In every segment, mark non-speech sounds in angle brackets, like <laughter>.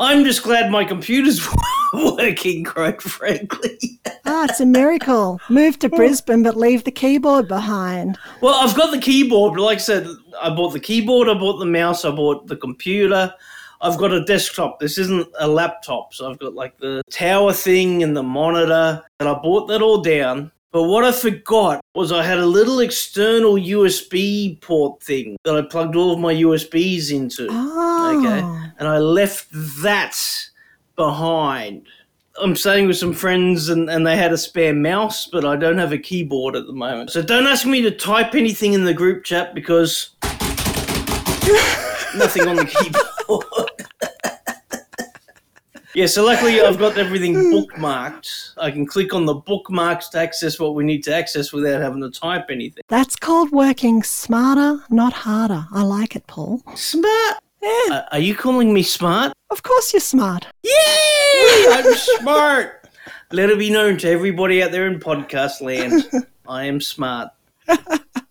I'm just glad my computer's <laughs> working, quite frankly. Ah, it's a miracle. Move to Brisbane, but leave the keyboard behind. Well, I've got the keyboard, but like I said, I bought the keyboard, I bought the mouse, I bought the computer. I've got a desktop. This isn't a laptop, so I've got like the tower thing and the monitor, and I bought that all down. But what I forgot was I had a little external USB port thing that I plugged all of my USBs into. Oh. Okay. And I left that behind. I'm staying with some friends and, and they had a spare mouse, but I don't have a keyboard at the moment. So don't ask me to type anything in the group chat because <laughs> nothing on the keyboard. Yeah, so luckily I've got everything bookmarked. I can click on the bookmarks to access what we need to access without having to type anything. That's called working smarter, not harder. I like it, Paul. Smart. Yeah, Uh, are you calling me smart? of course you're smart. Yay! <laughs> I'm smart. Let it be known to everybody out there in podcast land. <laughs> I am smart.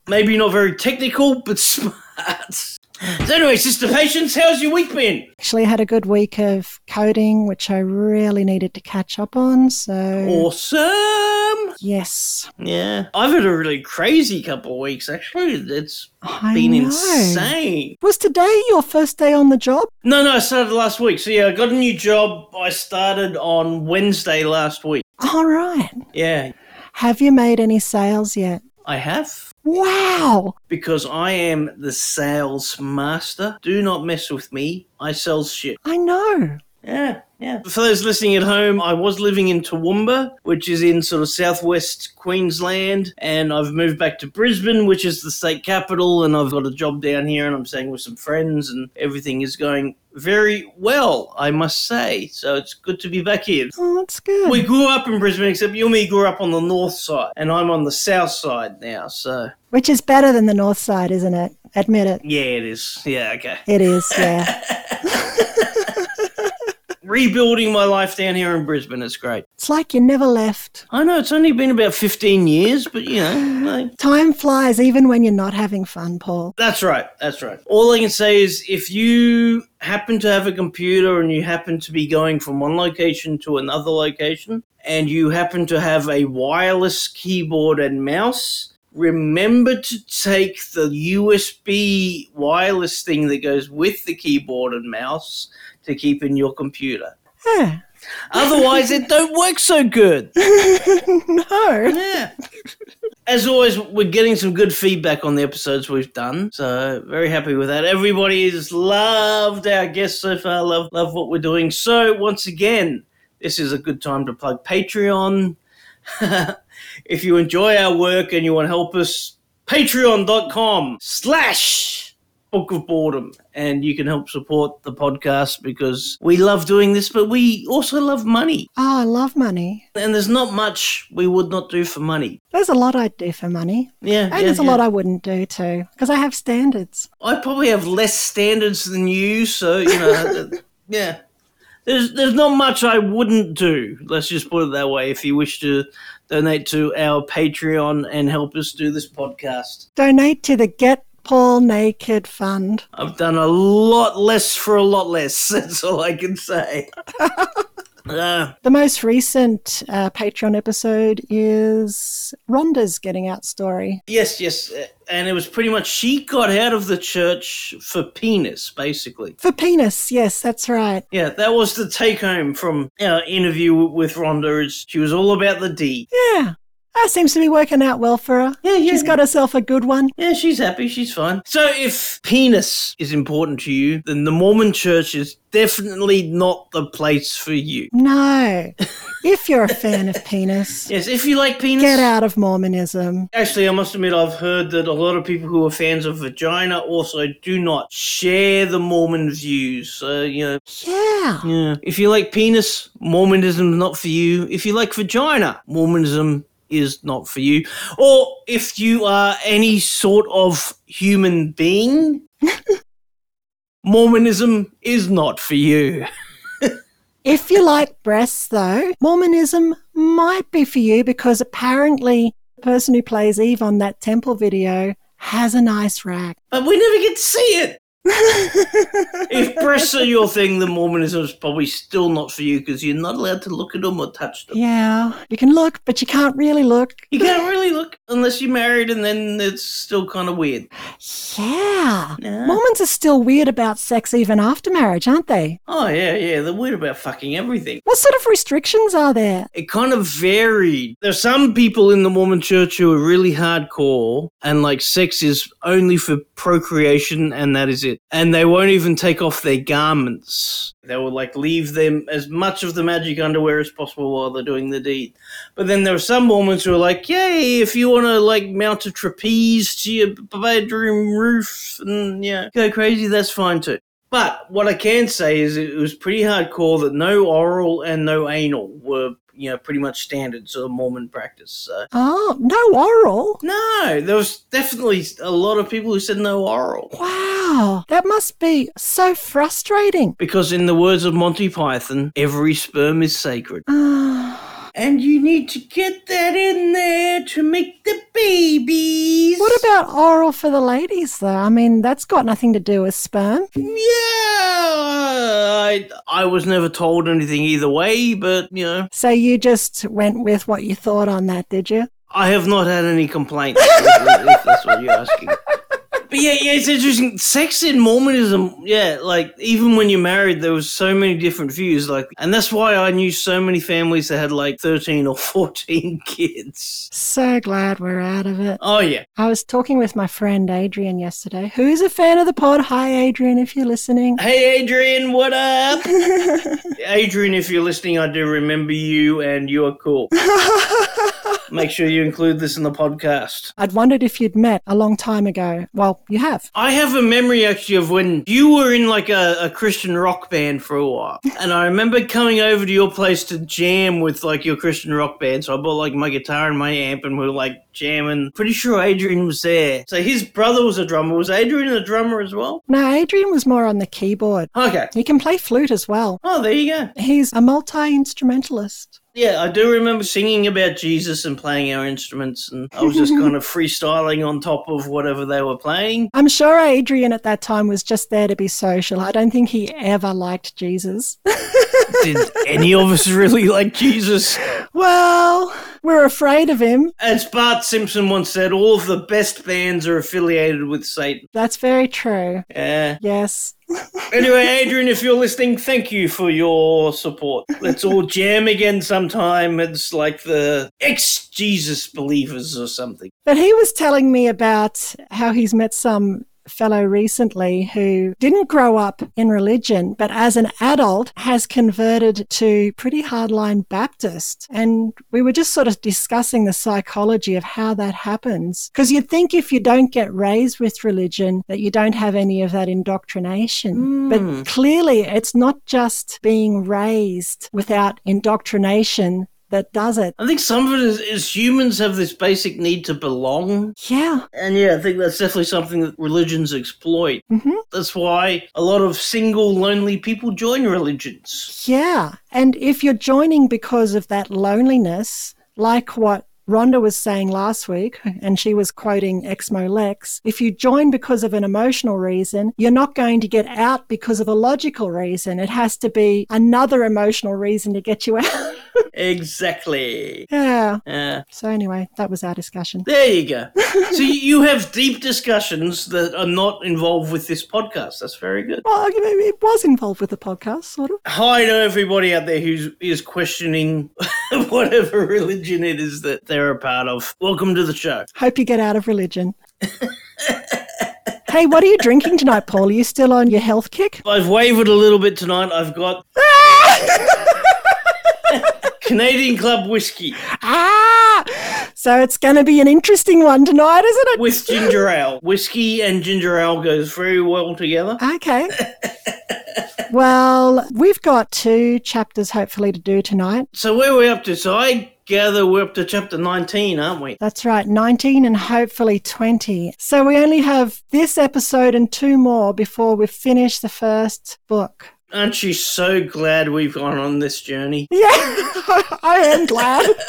Maybe not very technical, but smart. So anyway, Sister Patience, how's your week been? Actually, I had a good week of coding, which I really needed to catch up on. So, Awesome. yes, Yeah. I've had a really crazy couple of weeks, actually. It's I been know. insane. Was today your first day on the job? No, no, I started last week. So yeah, I got a new job. I started on Wednesday last week. All right. Yeah. Have you made any sales yet? I have. Wow. because I am the sales master. Do not mess with me. I sell shit. I know. Yeah, yeah. For those listening at home, I was living in Toowoomba, which is in sort of southwest Queensland, and I've moved back to Brisbane, which is the state capital, and I've got a job down here, and I'm staying with some friends, and everything is going very well, I must say. So it's good to be back here. Oh, that's good. We grew up in Brisbane, except you and me grew up on the north side, and I'm on the south side now, so Which is better than the north side, isn't it? Admit it. yeah, it is. Yeah, okay. It is, yeah. <laughs> rebuilding my life down here in Brisbane. It's great. it's like you never left. I know it's only been about 15 years, but you know, like, Time flies even when you're not having fun, Paul. that's right. That's right. All I can say is if you happen to have a computer and you happen to be going from one location to another location and you happen to have a wireless keyboard and mouse, remember to take the USB wireless thing that goes with the keyboard and mouse to keep in your computer. Yeah. Otherwise, it don't work so good. <laughs> no. Yeah. As always, we're getting some good feedback on the episodes we've done, so very happy with that. Everybody has loved our guests so far. Love, love what we're doing. So once again, this is a good time to plug Patreon. <laughs> if you enjoy our work and you want to help us, patreon.com slash book of boredom and you can help support the podcast because we love doing this but we also love money Oh, I love money. and there's not much we would not do for money. There's a lot I'd do for money. Yeah, And yeah, there's a yeah. lot I wouldn't do too, because I have standards. I probably have less standards than you, so you know, <laughs> uh, yeah. There's there's not much I wouldn't do. Let's just put it that way. If you wish to donate to our Patreon and help us do this podcast, Donate to the Get Paul Naked Fund. I've done a lot less for a lot less. <laughs> That's all I can say. <laughs> Uh, The most recent uh, Patreon episode is Rhonda's getting out story. yes, yes, and it was pretty much she got out of the church for penis, basically. For penis, yes, that's right. Yeah, that was the take home from our interview with Rhonda. Is she was all about the D. Yeah. That seems to be working out well for her. Yeah, yeah. She's got herself a good one. Yeah, she's happy. She's fine. So, if penis is important to you, then the Mormon church is definitely not the place for you. No. <laughs> if you're a fan of penis, Yes, if you like penis. get out of Mormonism. Actually, I must admit, I've heard that a lot of people who are fans of vagina also do not share the Mormon views. So, you know, Yeah. yeah. If you like penis, Mormonism is not for you. If you like vagina, Mormonism is not for you. Or if you are any sort of human being, <laughs> Mormonism is not for you. <laughs> If you like breasts, though, Mormonism might be for you because apparently the person who plays Eve on that temple video has a nice rack. But we never get to see it. If breasts are your thing, then Mormonism is probably still not for you because you're not allowed to look at them or touch them. Yeah, you can look, but you can't really look. You can't really look unless you're married, and then it's still kind of weird. Yeah. Yeah. Mormons are still weird about sex even after marriage, aren't they? Oh yeah, yeah. They're weird about fucking everything. What sort of restrictions are there? It kind of varied. There's some people in the Mormon church who are really hardcore and like sex is only for procreation and that is it. And they won't even take off their garments. They will like leave them as much of the magic underwear as possible while they're doing the deed. But then there are some Mormons who are like, yay, if you want to like mount a trapeze to your bedroom roof and yeah, go crazy, that's fine too. But what I can say is it was pretty hardcore that no oral and no anal were, you know, pretty much standards of Mormon practice. So. Oh, no oral? No, there was definitely a lot of people who said no oral. Wow, that must be so frustrating. Because in the words of Monty Python, every sperm is sacred. Ah. And you need to get that in there to make the babies. what about oral for the ladies, though? I mean, that's got nothing to do with sperm. Yeah, I, I was never told anything either way, but, you know, So you just went with what you thought on that, did you? I have not had any complaints, if, that's what you're asking. <laughs> But yeah, yeah, it's interesting. Sex in Mormonism, yeah, like even when you're married, there was so many different views. Like, and that's why I knew so many families that had like 13 or 14 <laughs> kids. So glad we're out of it. Oh yeah, I was talking with my friend Adrian yesterday, who's a fan of the pod. Hi, Adrian, if you're listening. Hey, Adrian, what up? <laughs> Adrian, if you're listening, I do remember you and you are cool. <laughs> Make sure you include this in the podcast. I'd wondered if you'd met a long time ago. Well, you have. I have a memory actually of when you were in like a, a Christian rock band for a while. And I remember coming over to your place to jam with like your Christian rock band. So I bought like my guitar and my amp and we were like jamming. Pretty sure Adrian was there. So his brother was a drummer. Was Adrian a drummer as well? No, Adrian was more on the keyboard. Okay. He can play flute as well. Oh, there you go. He's a multi instrumentalist. Yeah, I do remember singing about Jesus and playing our instruments, and I was just kind of <laughs> freestyling on top of whatever they were playing. I'm sure Adrian at that time was just there to be social. I don't think he ever liked Jesus. <laughs> Did any of us really like Jesus? well, we're afraid of him. As Bart Simpson once said, all of the best bands are affiliated with Satan. That's very true. Yeah. Yes. Anyway, Adrian, if you're listening, thank you for your support. Let's all jam again sometime. It's like the ex Jesus believers or something. But he was telling me about how he's met some fellow recently who didn't grow up in religion, but as an adult has converted to pretty hardline Baptist. And we were just sort of discussing the psychology of how that happens. Because you'd think if you don't get raised with religion, that you don't have any of that indoctrination. But hmm. clearly, it's not just being raised without indoctrination that does it. I think some of it is, is humans have this basic need to belong. Yeah. And yeah, I think that's definitely something that religions exploit. hmm That's why a lot of single, lonely people join religions. Yeah. And if you're joining because of that loneliness, like what Rhonda was saying last week, and she was quoting Exmo Lex, if you join because of an emotional reason, you're not going to get out because of a logical reason. It has to be another emotional reason to get you out. <laughs> Exactly. yeah. Yeah. So, anyway, that was our discussion. There you go. <laughs> so you- you have deep discussions that are not involved with this podcast. That's very good. Well, I mean, it was involved with the podcast, sort of. Hi to everybody out there who is questioning <laughs> whatever religion it is that they're a part of. Welcome to the show. Hope you get out of religion. hey, what are you drinking tonight, Paul? Are you still on your health kick? I've wavered a little bit tonight. I've got <laughs> Canadian Club whiskey Ah! So it's going to be an interesting one tonight, isn't it? with ginger ale. Whiskey and ginger ale goes very well together. Okay. well, we've got two chapters hopefully to do tonight. So where are we up to? So I gather we're up to chapter 19, aren't we? That's right, 19 and hopefully 20. So we only have this episode and two more before we finish the first book. Aren't you so glad we've gone on this journey? <laughs> Yeah, <laughs> I am glad. <laughs>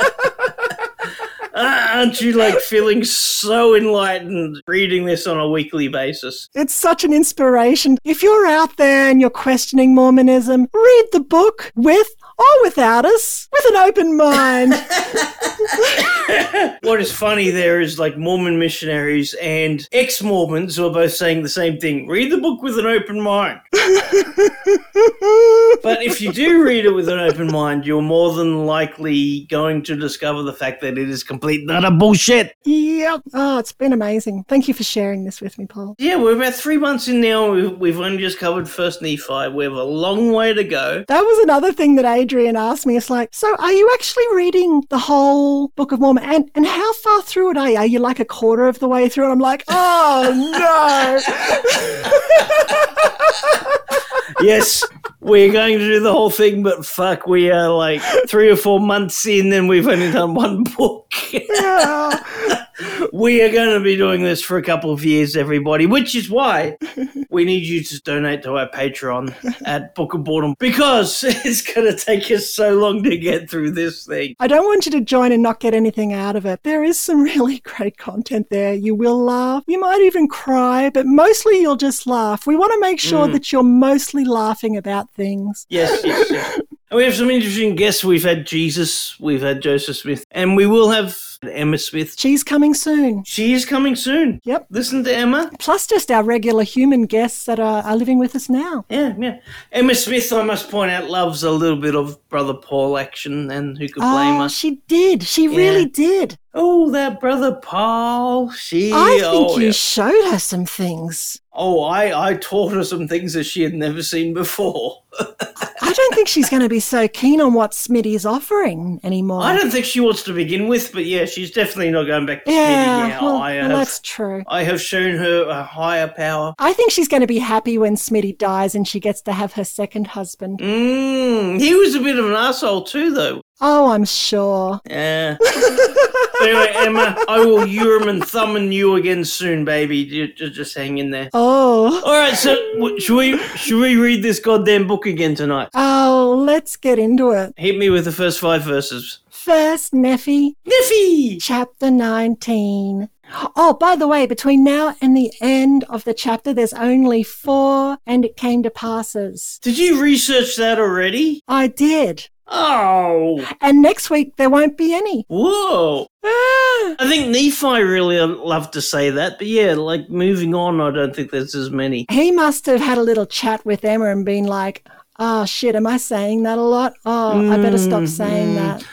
Uh, aren't you like feeling so enlightened reading this on a weekly basis? It's such an inspiration. If you're out there and you're questioning Mormonism, read the book with or without us, with an open mind. <laughs> what is funny there is like Mormon missionaries and ex Mormons who are both saying the same thing read the book with an open mind. <laughs> but if you do read it with an open mind, you're more than likely going to discover the fact that it is complete utter bullshit. Yep. Oh, it's been amazing. Thank you for sharing this with me, Paul. Yeah, we're about three months in now. We've, we've only just covered First Nephi. We have a long way to go. That was another thing that Adrian asked me. It's like, so are you actually reading the whole Book of Mormon? And, and how far through it are you? Are you like a quarter of the way through? And I'm like, oh no. <laughs> yes, we're going to do the whole thing, but fuck, we are like three or four months in and we've only done one book. yeah. <laughs> we are going to be doing this for a couple of years, everybody, which is why we need you to donate to our Patreon at Book of Boredom because <laughs> it's going to take us so long to get through this thing. I don't want you to join and not get anything out of it. There is some <laughs> really great content there. You will laugh. You might even cry, but mostly you'll just laugh. We want to make sure mm. that you're mostly laughing about things. Yes, yes, yes. And we have some interesting guests. We've had Jesus, we've had Joseph Smith, and we will have Emma Smith. She's coming soon. She is coming soon. Yep. Listen to Emma. Plus, just our regular human guests that are, are living with us now. Yeah, yeah. Emma Smith, I must point out, loves a little bit of Brother Paul action, and who could ah, blame oh, us? She did. She yeah. really did. Oh, that Brother Paul. She. I think oh, you yeah. showed her some things. Oh, I, I taught her some things that she had never seen before. I don't think she's going to be so keen on what Smitty's offering anymore. I don't think she wants to begin with, but yeah, she's definitely not going back to yeah, Smitty now. Well, I well, that's true. I have shown her a higher power. I think she's going to be happy when Smitty dies and she gets to have her second husband. Mm, he was a bit of an asshole too, though. Oh, I'm sure. Yeah. <laughs> anyway, Emma, I will Urim and Thummim you again soon, baby. Just, just hang in there. Oh. All right. So, should we should we read this goddamn book again tonight? Oh, let's get into it. Hit me with the first five verses. First, Nephi. Nephi. Chapter nineteen. Oh, by the way, between now and the end of the chapter, there's only four, and it came to passes. Did you research that already? I did. Oh. And next week there won't be any. Whoa. Ah. I think Nephi really loved to say that, but yeah, like moving on, I don't think there's as many. He must have had a little chat with Emma and been like, oh shit, am I saying that a lot? Oh, mm, I better stop saying mm. that.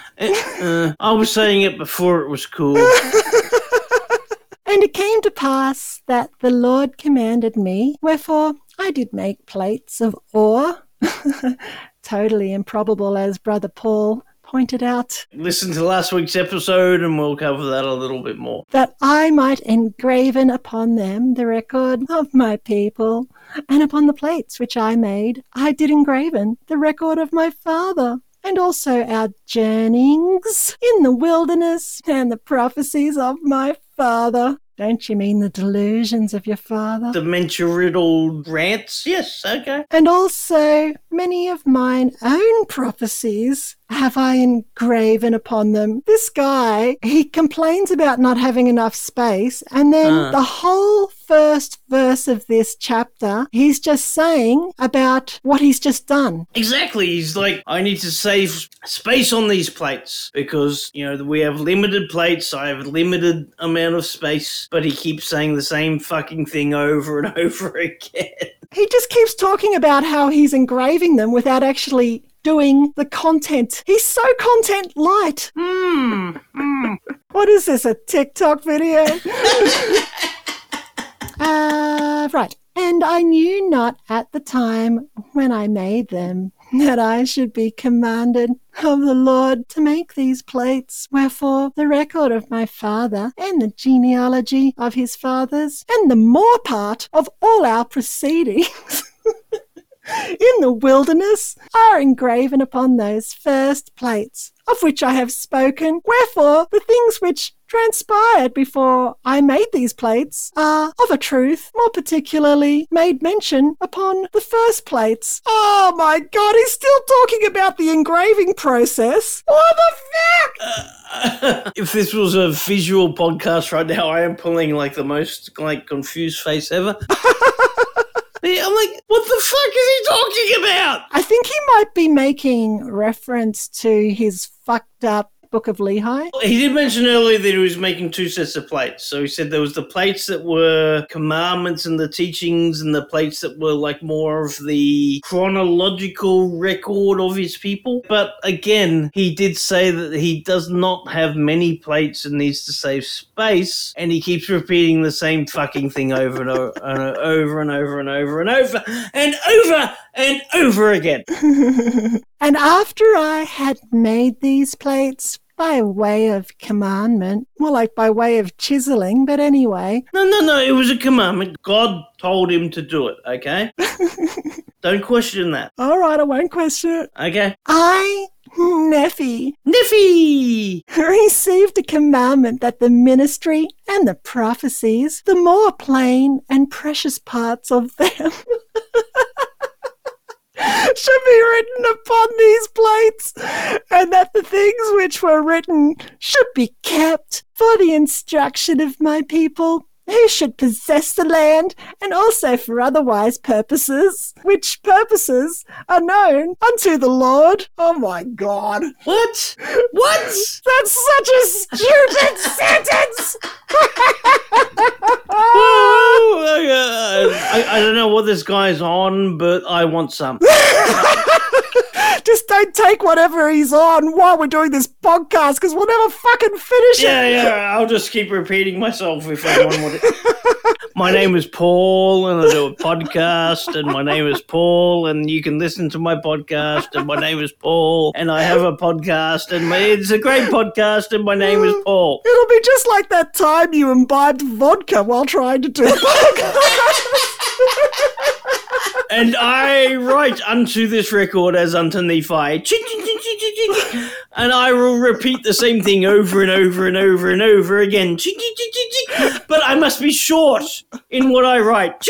Uh, I was saying it before it was cool. <laughs> and it came to pass that the Lord commanded me, wherefore I did make plates of ore <laughs> totally improbable, as Brother Paul pointed out. Listen to last week's episode and we'll cover that a little bit more. That I might engraven upon them the record of my people, and upon the plates which I made, I did engraven the record of my father. And also our journeyings in the wilderness and the prophecies of my father. Don't you mean the delusions of your father? Dementia riddled rants? Yes, okay. And also many of mine own prophecies have I engraven upon them. This guy, he complains about not having enough space, and then uh. the whole first verse of this chapter, he's just saying about what he's just done. Exactly. He's like, I need to save space on these plates because, you know, we have limited plates. I have limited amount of space, but he keeps saying the same fucking thing over and <laughs> over again. He just keeps talking about how he's engraving them without actually doing the content. He's so content light. Hmm. Mm. What is this, a TikTok video? <laughs> uh, right. And I knew not at the time when I made them that I should be commanded of the Lord to make these plates. Wherefore, the record of my father, and the genealogy of his fathers, and the more part of all our proceedings <laughs> in the wilderness are engraven upon those first plates, of which I have spoken. Wherefore, the things which transpired before I made these plates are of a truth more particularly made mention upon the first plates. Oh my god, he's still talking about the engraving process. What the fuck? <laughs> if this was a visual podcast right now, I am pulling like the most like confused face ever. <laughs> I'm like, what the fuck is he talking about? I think he might be making reference to his fucked up Book of Lehi. He did mention earlier that he was making two sets of plates. So he said there was the plates that were commandments and the teachings, and the plates that were like more of the chronological record of his people. But again, he did say that he does not have many plates and needs to save space, and he keeps repeating the same fucking thing over and <laughs> over and over and over and over and over and over and over again. <laughs> and after I had made these plates by way of commandment, more like by way of chiseling, but anyway. No, no, no, it was a commandment. God told him to do it, okay? <laughs> Don't question that. All right, I won't question it. Okay. I Nephi. Nephi! <laughs> Received a commandment that the ministry and the prophecies, the more plain and precious parts of them, should be written upon these plates, and that the things which were written should be kept for the instruction of my people who should possess the land and also for otherwise purposes, which purposes are known unto the Lord. Oh my God. What? What? That's such a stupid <laughs> sentence! Oh, I, I don't know what this guy's on, but I want some. <laughs> Just don't take whatever he's on while we're doing this podcast because we'll never fucking finish yeah, it. Yeah, yeah. I'll just keep repeating myself if anyone wants it. My name is Paul, and I do a podcast, and my name is Paul, and you can listen to my podcast, and my name is Paul, and I have a podcast, and my, it's a great podcast, and my name is Paul. It'll be just like that time you imbibed vodka while trying to do a podcast <laughs> and I write unto this record as unto Nephi, and I will repeat the same thing over and over and over and over again. But I must be short in what I write.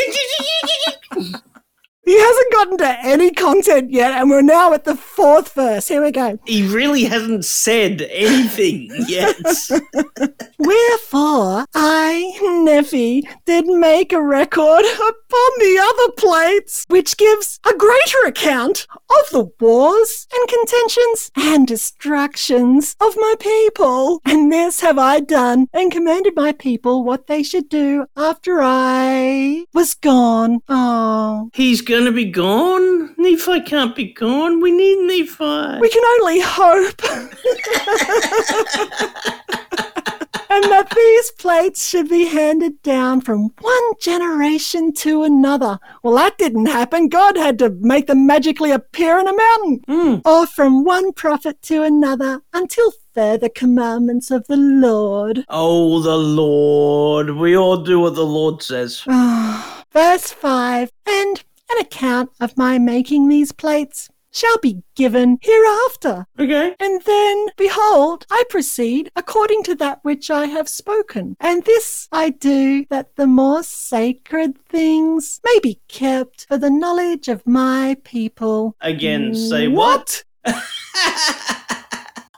He hasn't gotten to any content yet, and we're now at the fourth verse. Here we go. He really hasn't said anything yet. <laughs> Wherefore I, Nephi, did make a record upon the other plates, which gives a greater account of the wars and contentions and destructions of my people. And this have I done, and commanded my people what they should do after I was gone. Oh. He's going to be gone? Nephi can't be gone. We need Nephi. We can only hope. and that these plates should be handed down from one generation to another. Well, that didn't happen. God had to make them magically appear in a mountain. Mm. Or from one prophet to another until further commandments of the Lord. Oh, the Lord. We all do what the Lord says. Verse 5 And an account of my making these plates shall be given hereafter. Okay. And then, behold, I proceed according to that which I have spoken. And this I do that the more sacred things may be kept for the knowledge of my people. Again, say what? what? <laughs>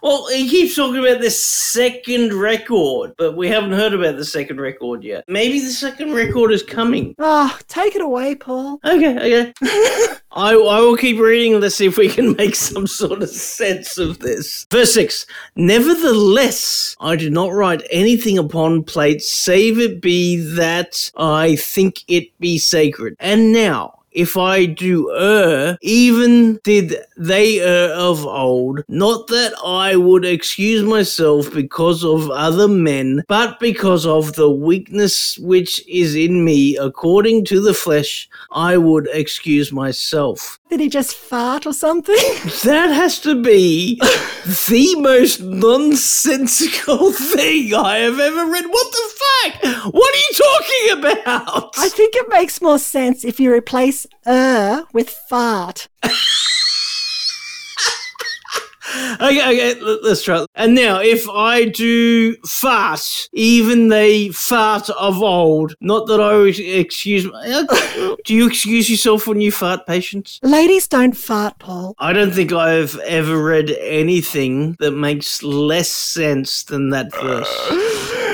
Well, he keeps talking about this second record, but we haven't heard about the second record yet. Maybe the second record is coming. Oh, take it away, Paul. Okay, okay. <laughs> I, I will keep reading. Let's see if we can make some sort of sense of this. Verse 6 Nevertheless, I do not write anything upon plates, save it be that I think it be sacred. And now, if I do err, even did they err of old, not that I would excuse myself because of other men, but because of the weakness which is in me according to the flesh, I would excuse myself. Did he just fart or something? <laughs> That has to be the most nonsensical <laughs> thing I have ever read. What the fuck? What are you talking about? I think it makes more sense if you replace er with fart. <laughs> Okay, okay, let's try. And now, if I do fart, even the fart of old, not that I always excuse. Uh, <laughs> do you excuse yourself when you fart, Patience? Ladies don't fart, Paul. I don't think I've ever read anything that makes less sense than that verse. <laughs>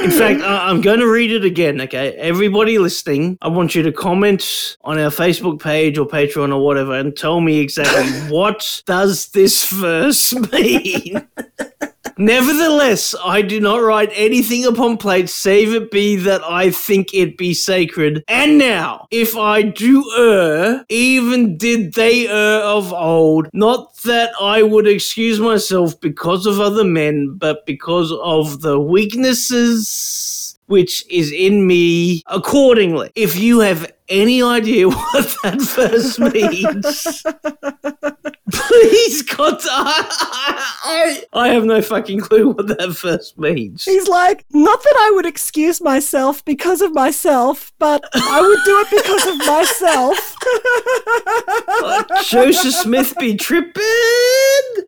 In fact, I- I'm going to read it again, okay? Everybody listening, I want you to comment on our Facebook page or Patreon or whatever and tell me exactly <laughs> what does this verse mean? <laughs> Nevertheless, I do not write anything upon plates, save it be that I think it be sacred. And now, if I do err, even did they err of old, not that I would excuse myself because of other men, but because of the weaknesses which is in me accordingly. If you have any idea <laughs> what that verse <laughs> means, please contact. I, I have no fucking clue what that verse means. He's like, not that I would excuse myself because of myself, but I would do it because of myself. Joseph Smith be tripping.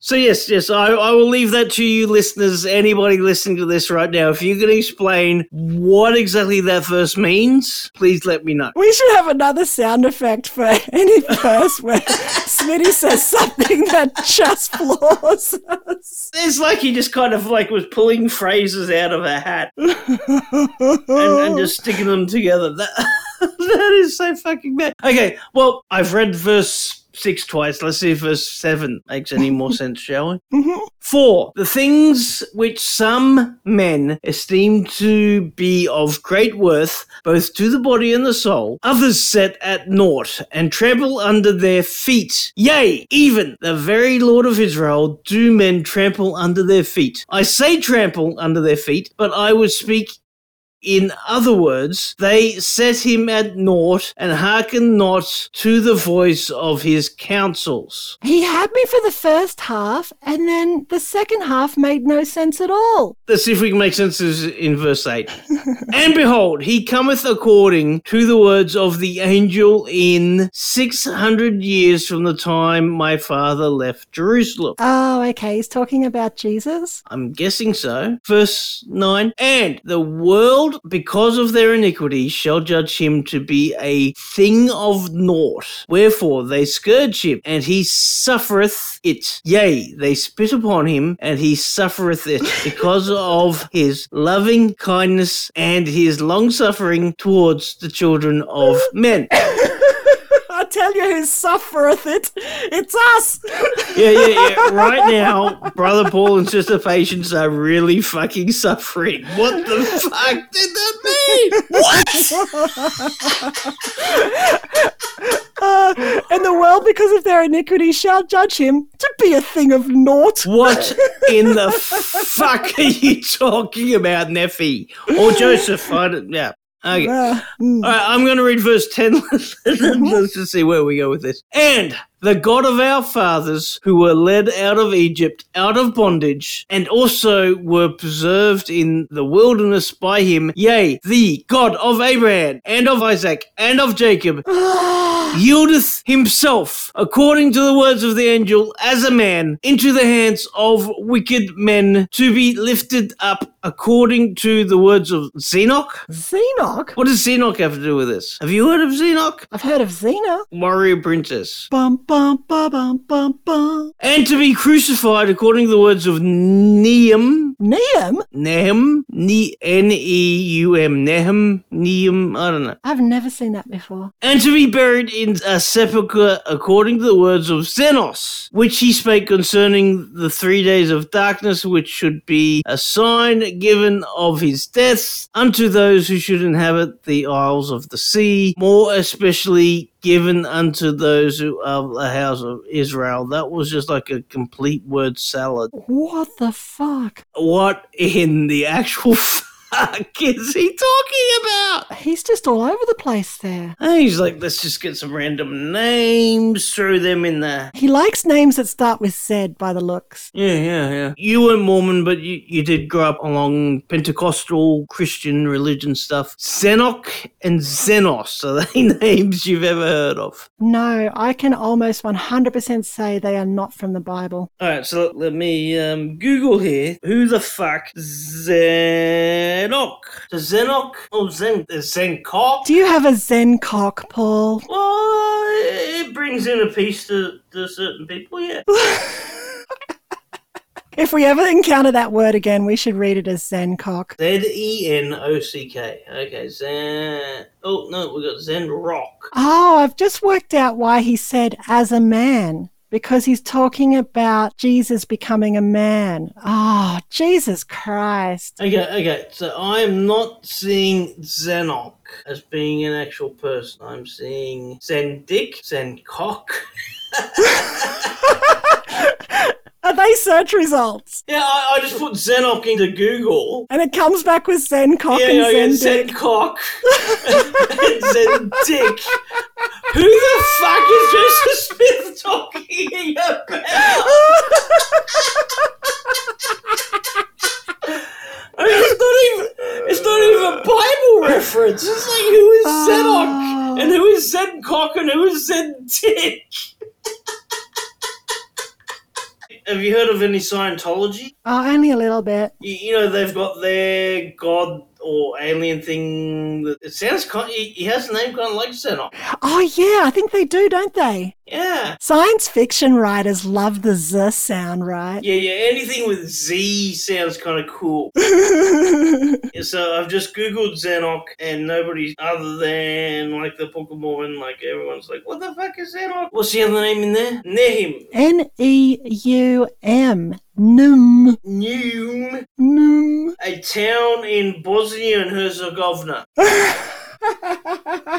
So yes, yes, I, I will leave that to you, listeners. Anybody listening to this right now, if you can explain what exactly that verse means, please let me know. we should have another sound effect for <laughs> any verse where Smitty says something that just floors us. It's like he just kind of like was pulling phrases out of a hat and, and just sticking them together. That <laughs> that is so fucking bad. Okay, well, I've read verse six twice. Let's see if verse seven makes any more <laughs> sense, shall we? Mhm. Four, the things which some men esteem to be of great worth, both to the body and the soul, others set at naught and trample under their feet. Yea, even the very Lord of Israel do men trample under their feet. I say trample under their feet, but I would speak in other words, they set him at naught and hearken not to the voice of his counsels. He had me for the first half, and then the second half made no sense at all. Let's see if we can make sense in verse 8. <laughs> and behold, he cometh according to the words of the angel in 600 years from the time my father left Jerusalem. Oh, okay. He's talking about Jesus. I'm guessing so. Verse 9. And the world, because of their iniquity, shall judge him to be a thing of naught. Wherefore they scourge him, and he suffereth it. Yea, they spit upon him, and he suffereth it, because of his loving kindness and his long suffering towards the children of men. Tell you who suffereth it. It's us. Yeah, yeah, yeah. Right now, Brother Paul and Sister Patience are really fucking suffering. What the fuck did that mean? What? Uh, and the world, because of their iniquity, shall judge him to be a thing of naught. What in the fuck are you talking about, Neffy? Or Joseph? I don't, yeah. Okay. Uh, mm. All right, I'm going to read verse 10. <laughs> Let's just see where we go with this. And the God of our fathers, who were led out of Egypt, out of bondage, and also were preserved in the wilderness by him, yea, the God of Abraham, and of Isaac, and of Jacob, <sighs> ah. yieldeth himself, according to the words of the angel, as a man, into the hands of wicked men, to be lifted up, according to the words of Zenock. Zenock? What does Zenock have to do with this? Have you heard of Zenock? I've heard of Xena. Warrior princess. Bum, bum, bum, bum, bum. And to be crucified according to the words of Nehem. Nehem? Nehem? Ne- N-E-U-M. Nehem? Nehem? I don't know. I've never seen that before. And to be buried in a sepulchre according to the words of Zenos, which he spake concerning the three days of darkness, which should be a sign given of his death unto those who should inhabit the isles of the sea, more especially given unto those who are the house of Israel. That was just like a complete word salad. What the fuck? What in the actual <laughs> fuck is he talking about? He's just all over the place there. And he's like, let's just get some random names, throw them in there. He likes names that start with Z by the looks. Yeah, yeah, yeah. You weren't Mormon, but you, you did grow up along Pentecostal Christian religion stuff. Zenock and Zenos are they <laughs> names you've ever heard of? No, I can almost 100% say they are not from the Bible. All right, so let me um, Google here. Who the fuck Zenock? The Zenock oh, or Zen uh, Zencock? Do you have a Zen cock, Paul? Well, it brings in a piece to, to certain people, yeah. <laughs> If we ever encounter that word again, we should read it as Zen cock. Z E N O C K. Okay, Zen. Oh no, we got Zen Rock. Oh, I've just worked out why he said as a man. Because he's talking about Jesus becoming a man. Oh, Jesus Christ. Okay, okay. So I am not seeing Zenock as being an actual person. I'm seeing Zen Dick, Zen Cock. <laughs> <laughs> Are they search results? Yeah, I, I just put Zenock into Google. And it comes back with Zen cock Yeah, and Zen Zen dick. Cock and <laughs> <laughs> Zen Dick. Who the fuck is Joseph Smith talking about? I mean, it's not even it's not even a Bible reference. It's like who is Oh. and who is Zed Cock and who is Zed Dick? <laughs> Have you heard of any Scientology? Oh, only a little bit. You, you know they've got their god or alien thing. It sounds kind. He, he has a name kind of like Zedok. Oh, yeah, I think they do, don't they? Yeah. Science fiction writers love the Z sound, right? Yeah, yeah, anything with Z sounds kind of cool. <laughs> So I've just googled Zenock, and nobody other than like the of like everyone's like, "What the fuck is Zenock?" What's the other name in there? Nehim. N E U M. Num. Neum, Num. a town in Bosnia and Herzegovina. <laughs>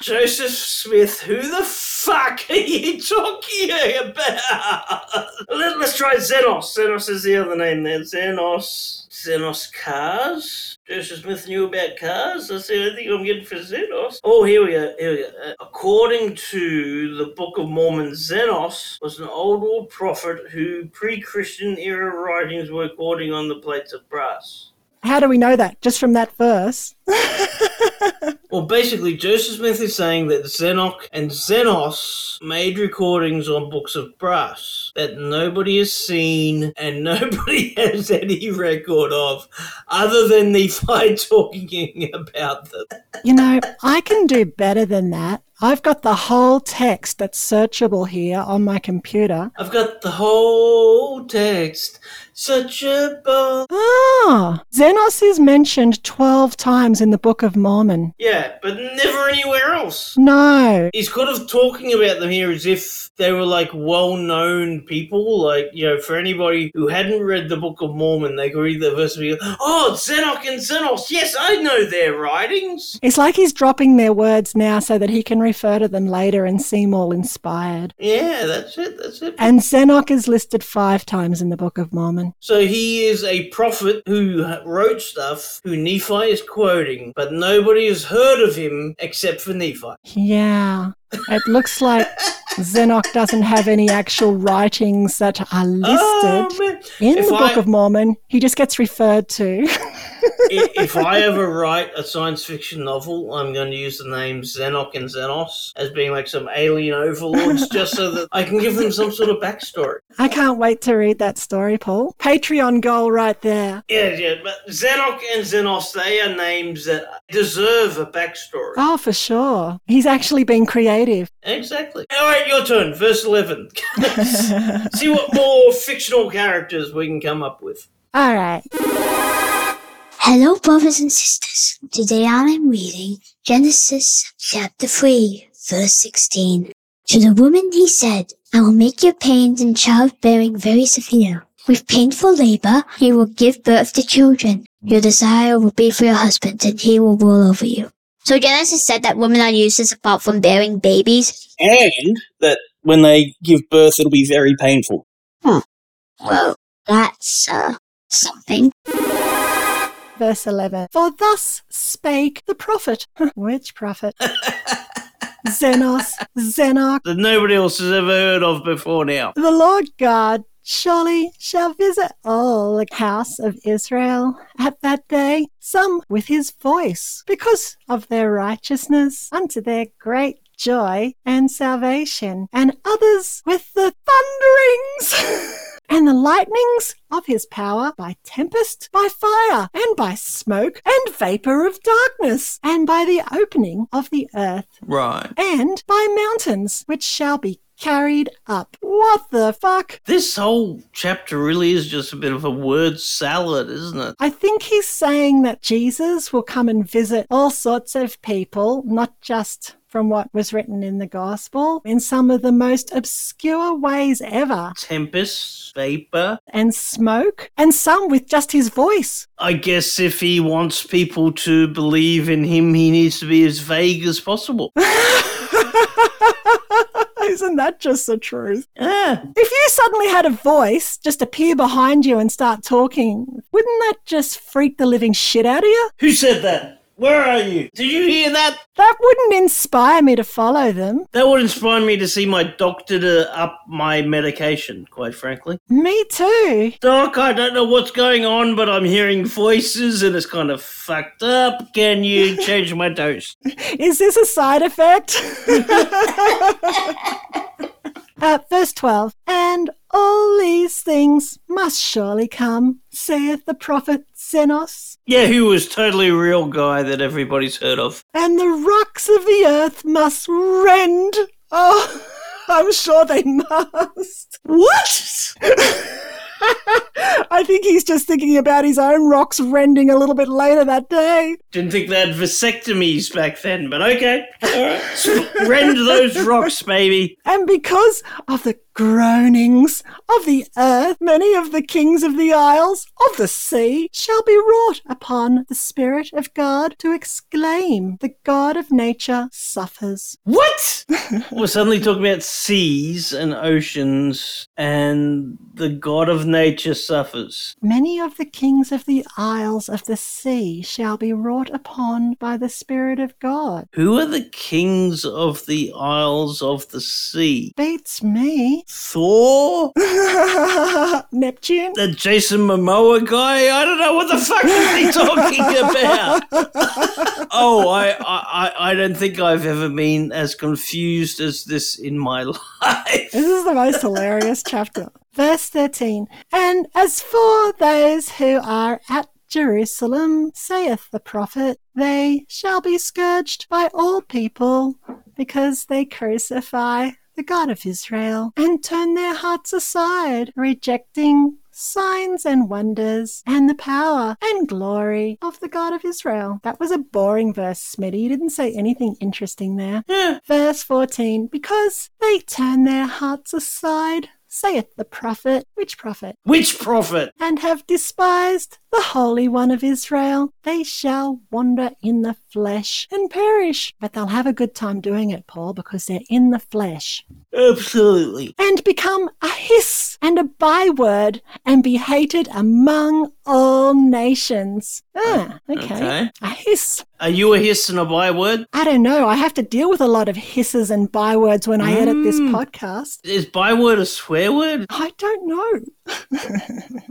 Joseph Smith, who the fuck are you talking about? Let, us try Zenos. Zenos is the other name there. Zenos. Zenos cars. Joseph Smith knew about cars. That's the only thing I'm getting for Zenos. Oh, here we go. Here we go. Uh, according to the Book of Mormon, Zenos was an old world prophet who pre-Christian era writings were recording on the plates of brass. How do we know that? Just from that verse? <laughs> Well, basically, Joseph Smith is saying that Zenock and Zenos made recordings on books of brass that nobody has seen and <laughs> nobody has any record of other than Nephi talking <laughs> about them. You know, I can do better than that. I've got the whole text that's searchable here on my computer. I've got the whole text. Such a ball. Ah, Zenos is mentioned 12 times in the Book of Mormon. Yeah, but never anywhere else. No. He's kind of talking about them here as if they were like well known people. Like, you know, for anybody who hadn't read the Book of Mormon, they could read the verse and be like, oh, Zenock and Zenos. Yes, I know their writings. It's like he's dropping their words now so that he can refer to them later and seem all inspired. Yeah, that's it. That's it. And Zenock is listed five times in the Book of Mormon. So he is a prophet who wrote stuff who Nephi is quoting, but nobody has heard of him except for Nephi. Yeah. It looks like <laughs> Zenock doesn't have any actual writings that are oh, listed Oh, in if the I- Book of Mormon. He just gets referred to. <laughs> If I ever write a science fiction novel, I'm going to use the name Zenock and Zenos as being like some alien overlords, <laughs> just so that I can give them some sort of backstory. I can't wait to read that story, Paul. Patreon goal right there. Yeah, yeah, but Zenock and Zenos, they are names that deserve a backstory. Oh, for sure. He's actually been creative. Exactly. All right, your turn. Verse 11. <laughs> See what more <laughs> fictional characters we can come up with. All right. Hello, brothers and sisters. Today I am reading Genesis chapter 3, verse 16. To the woman he said, I will make your pains in childbearing very severe. With painful labor, you will give birth to children. Your desire will be for your husband, and he will rule over you. So Genesis said that women are useless apart from bearing babies. and that when they give birth, it'll be very painful. Well, that's, uh, something. Verse 11 For thus spake the prophet. <laughs> Which prophet? <laughs> Zenos, Zenock, That nobody else has ever heard of before now. the Lord God surely shall visit all the house of Israel at that day, some with his voice, because of their righteousness, unto their great joy and salvation, and others with the thunderings. <laughs> And the lightnings of his power by tempest, by fire, and by smoke, and vapour of darkness, and by the opening of the earth, Right. and by mountains which shall be carried up. What the fuck? This whole chapter really is just a bit of a word salad, isn't it? I think he's saying that Jesus will come and visit all sorts of people, not just from what was written in the gospel, in some of the most obscure ways ever, Tempest, vapor. and smoke, and some with just his voice. I guess if he wants people to believe in him, he needs to be as vague as possible. <laughs> Isn't that just the truth? Yeah. If you suddenly had a voice just appear behind you and start talking, wouldn't that just freak the living shit out of you? Who said that? Where are you? Did you hear that? That wouldn't inspire me to follow them. That would inspire me to see my doctor to up my medication, quite frankly. Me too. Doc, I don't know what's going on, but I'm hearing voices and it's kind of fucked up. Can you <laughs> change my dose? Is this a side effect? <laughs> uh, verse 12 And all these things must surely come, saith the prophet Zenos, Yeah, who was totally real guy that everybody's heard of. and the rocks of the earth must rend. Oh, <laughs> I'm sure they must. What? <laughs> I think he's just thinking about his own rocks rending a little bit later that day. Didn't think they had vasectomies back then, but okay. Alright. Sp- <laughs> Rend those rocks, baby. And because of the groanings of the earth, many of the kings of the isles of the sea shall be wrought upon the Spirit of God to exclaim, The God of nature suffers. What? <laughs> We're suddenly talking about seas and oceans, and the god of nature suffers. Many of the kings of the isles of the sea shall be wrought upon by the Spirit of God. Who are the kings of the isles of the sea? Beats me. Thor? <laughs> Neptune? The Jason Momoa guy? I don't know what the fuck is he talking <laughs> about. oh, I, I, I don't think I've ever been as confused as this in my <laughs> life. This is the most hilarious chapter. Verse 13 And as for those who are at Jerusalem, saith the prophet, they shall be scourged by all people, because they crucify the God of Israel, and turn their hearts aside, rejecting signs and wonders, and the power and glory of the God of Israel. That was a boring verse, Smitty. You didn't say anything interesting there. <laughs> Yeah. Verse 14 Because they turn their hearts aside, saith the prophet, which prophet? Which prophet? And have despised the Holy One of Israel, they shall wander in the flesh and perish. But they'll have a good time doing it, Paul, because they're in the flesh. Absolutely. And become a hiss and a byword and be hated among all nations. Ah, okay. Okay. A hiss. Are you a hiss and a byword? I don't know. I have to deal with a lot of hisses and bywords when I edit this Mm. podcast. Is byword a swear word? I don't know.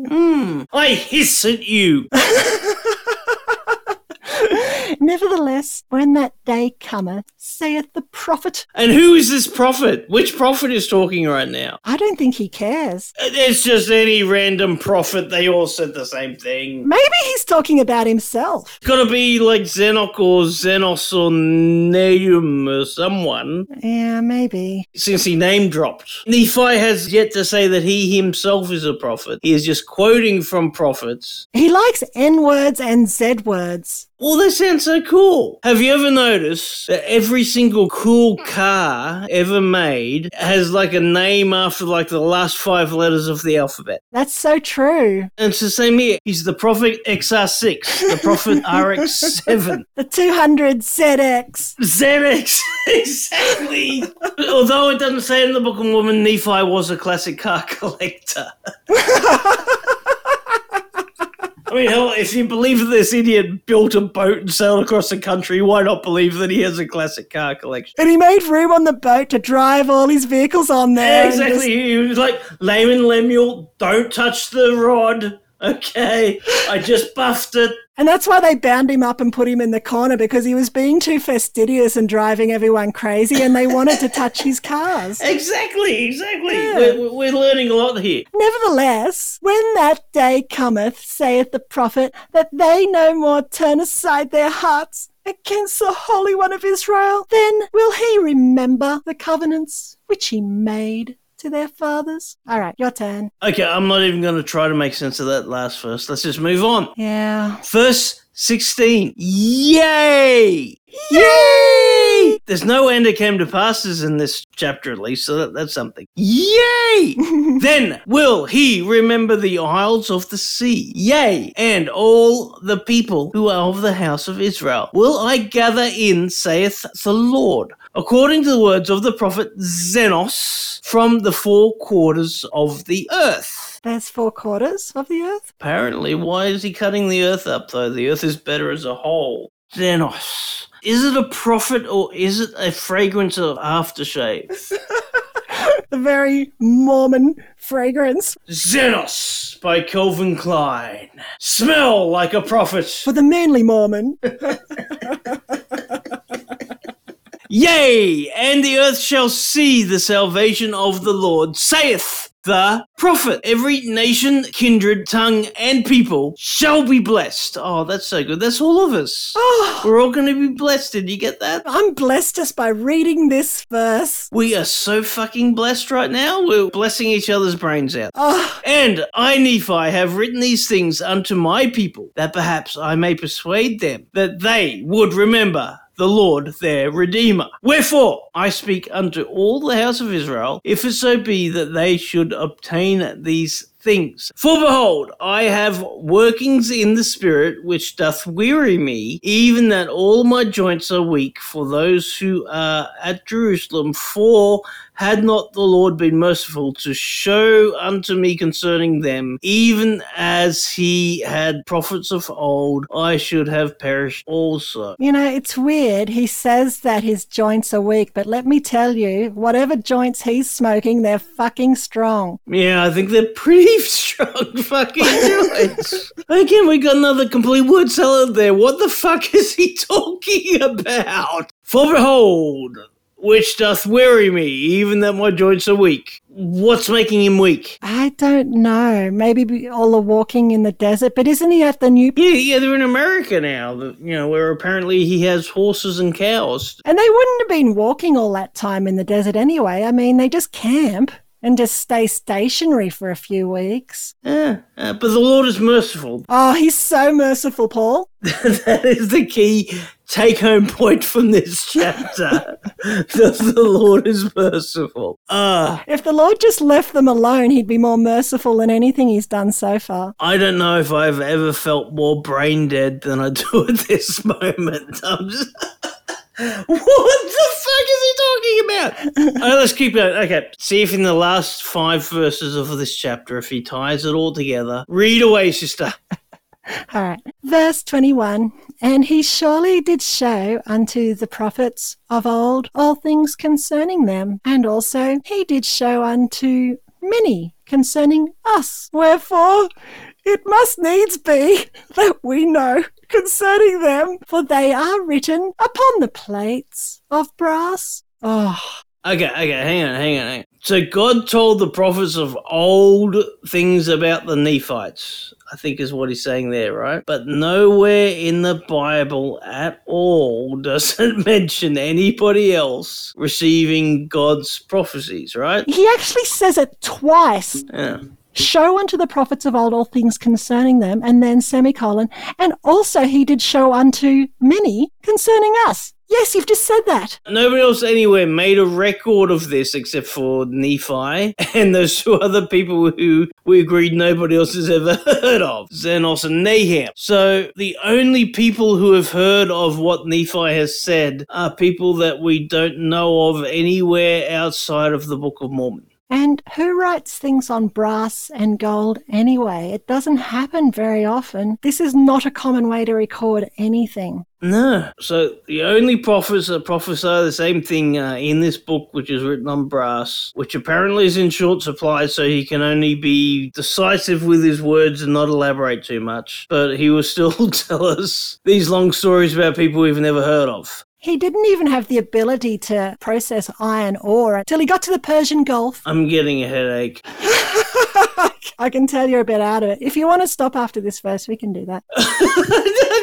Hmm. I hiss at you. <laughs> Nevertheless, when that day cometh, saith the prophet, And who is this prophet? Which prophet is talking right now? I don't think he cares. It's just any random prophet. They all said the same thing. Maybe he's talking about himself. It's gotta be like Zenock or Zenos or Nahum or someone, Yeah, maybe. since he name dropped. Nephi has yet to say that he himself is a prophet. He is just quoting from prophets. He likes N words and Z words. Well, that sounds so cool. Have you ever noticed that every single cool car ever made has like a name after like the last five letters of the alphabet? That's so true. And it's the same here. He's the Prophet XR6, the Prophet <laughs> RX7, The 200 ZX. ZX. <laughs> exactly. Although it doesn't say in the Book of Mormon, Nephi was a classic car <laughs> collector. I mean, hell, if you believe that this idiot built a boat and sailed across the country, why not believe that he has a classic car collection? And he made room on the boat to drive all his vehicles on there. and exactly. just- He was like, Laman Lemuel, don't touch the rod. Okay, I just buffed it. And that's why they bound him up and put him in the corner because he was being too fastidious and driving everyone crazy and they wanted to touch his cars. <laughs> Exactly, exactly. Yeah. We're, we're learning a lot here. Nevertheless, when that day cometh, saith the prophet, that they no more turn aside their hearts against the Holy One of Israel, then will he remember the covenants which he made to their fathers. All right, your turn. Okay, I'm not even going to try to make sense of that last verse. Let's just move on. Yeah. Verse 16. Yay! Yay! There's no end it came to passes in this chapter, at least, so that, that's something. Yay! <laughs> then will he remember the isles of the sea. Yea, and all the people who are of the house of Israel. Will I gather in, saith the Lord, according to the words of the prophet Zenos, from the four quarters of the earth. There's four quarters of the earth. Apparently, why is he cutting the earth up though? The earth is better as a whole. Zenos. Is it a prophet or is it a fragrance of aftershave? <laughs> The very Mormon fragrance Zenos by Calvin Klein. Smell like a prophet. for the manly Mormon. <laughs> Yea, and the earth shall see the salvation of the Lord, saith the prophet. Every nation, kindred, tongue, and people shall be blessed. Oh, that's so good. That's all of us. Oh, We're all going to be blessed. Did you get that? I'm blessed just by reading this verse. We are so fucking blessed right now. We're blessing each other's brains out. Oh, And I, Nephi, have written these things unto my people, that perhaps I may persuade them that they would remember the Lord their Redeemer. Wherefore I speak unto all the house of Israel, if it so be that they should obtain these things. For behold, I have workings in the Spirit which doth weary me, even that all my joints are weak for those who are at Jerusalem. For had not the Lord been merciful to show unto me concerning them, even as he had prophets of old, I should have perished also. you know, it's weird. He says that his joints are weak, but let me tell you, whatever joints he's smoking, they're fucking strong. Yeah, I think they're pretty <laughs> strong fucking joints. <laughs> Again, we got another complete word salad there. What the fuck is he <laughs> talking about? For behold, which doth weary me, even that my joints are weak. What's making him weak? I don't know. Maybe be- all the walking in the desert, but isn't he at the new? Yeah, yeah, they're in America now. You know, where apparently he has horses and cows. And they wouldn't have been walking all that time in the desert anyway. I mean, they just camp and just stay stationary for a few weeks. Yeah, uh, but the Lord is merciful. Oh, he's so merciful, Paul. <laughs> that is the key take home point from this chapter. <laughs> that the Lord is merciful. Ah. If the Lord just left them alone, he'd be more merciful than anything he's done so far. I don't know if I've ever felt more brain dead than I do at this <laughs> moment. I'm <laughs> just. what the fuck is he talking about? <laughs> Uh, let's keep going. Okay, see if in the last five verses of this chapter, if he ties it all together. Read away, sister. <laughs> All right. Verse 21 And he surely did show unto the prophets of old all things concerning them, and also he did show unto many concerning us. Wherefore it must needs be that we know concerning them, for they are written upon the plates of brass. Oh, Okay, okay, hang on, hang on, hang on. So God told the prophets of old things about the Nephites, I think is what he's saying there, right? But nowhere in the Bible at all <laughs> does it mention anybody else receiving God's prophecies, right? he actually says it twice. Yeah. Show unto the prophets of old all things concerning them, and then semicolon, and also he did show unto many concerning us. Yes, you've just said that. Nobody else anywhere made a record of this except for Nephi <laughs> and those two other people who we agreed nobody else has ever <laughs> heard of, Zenos and Naham. So the only people who have heard of what Nephi has said are people that we don't know of anywhere outside of the Book of Mormon. And who writes things on brass and gold anyway? It doesn't happen very often. This is not a common way to record anything. No. So the only prophets that prophesy the same thing uh, in this book, which is written on brass, which apparently is in short supply, so he can only be decisive with his words and not elaborate too much. But he will still <laughs> tell us these long stories about people we've never heard of. He didn't even have the ability to process iron ore until he got to the Persian Gulf. I'm getting a headache. <laughs> <laughs> I can tell you're a bit out of it. If you want to stop after this verse, we can do that. <laughs>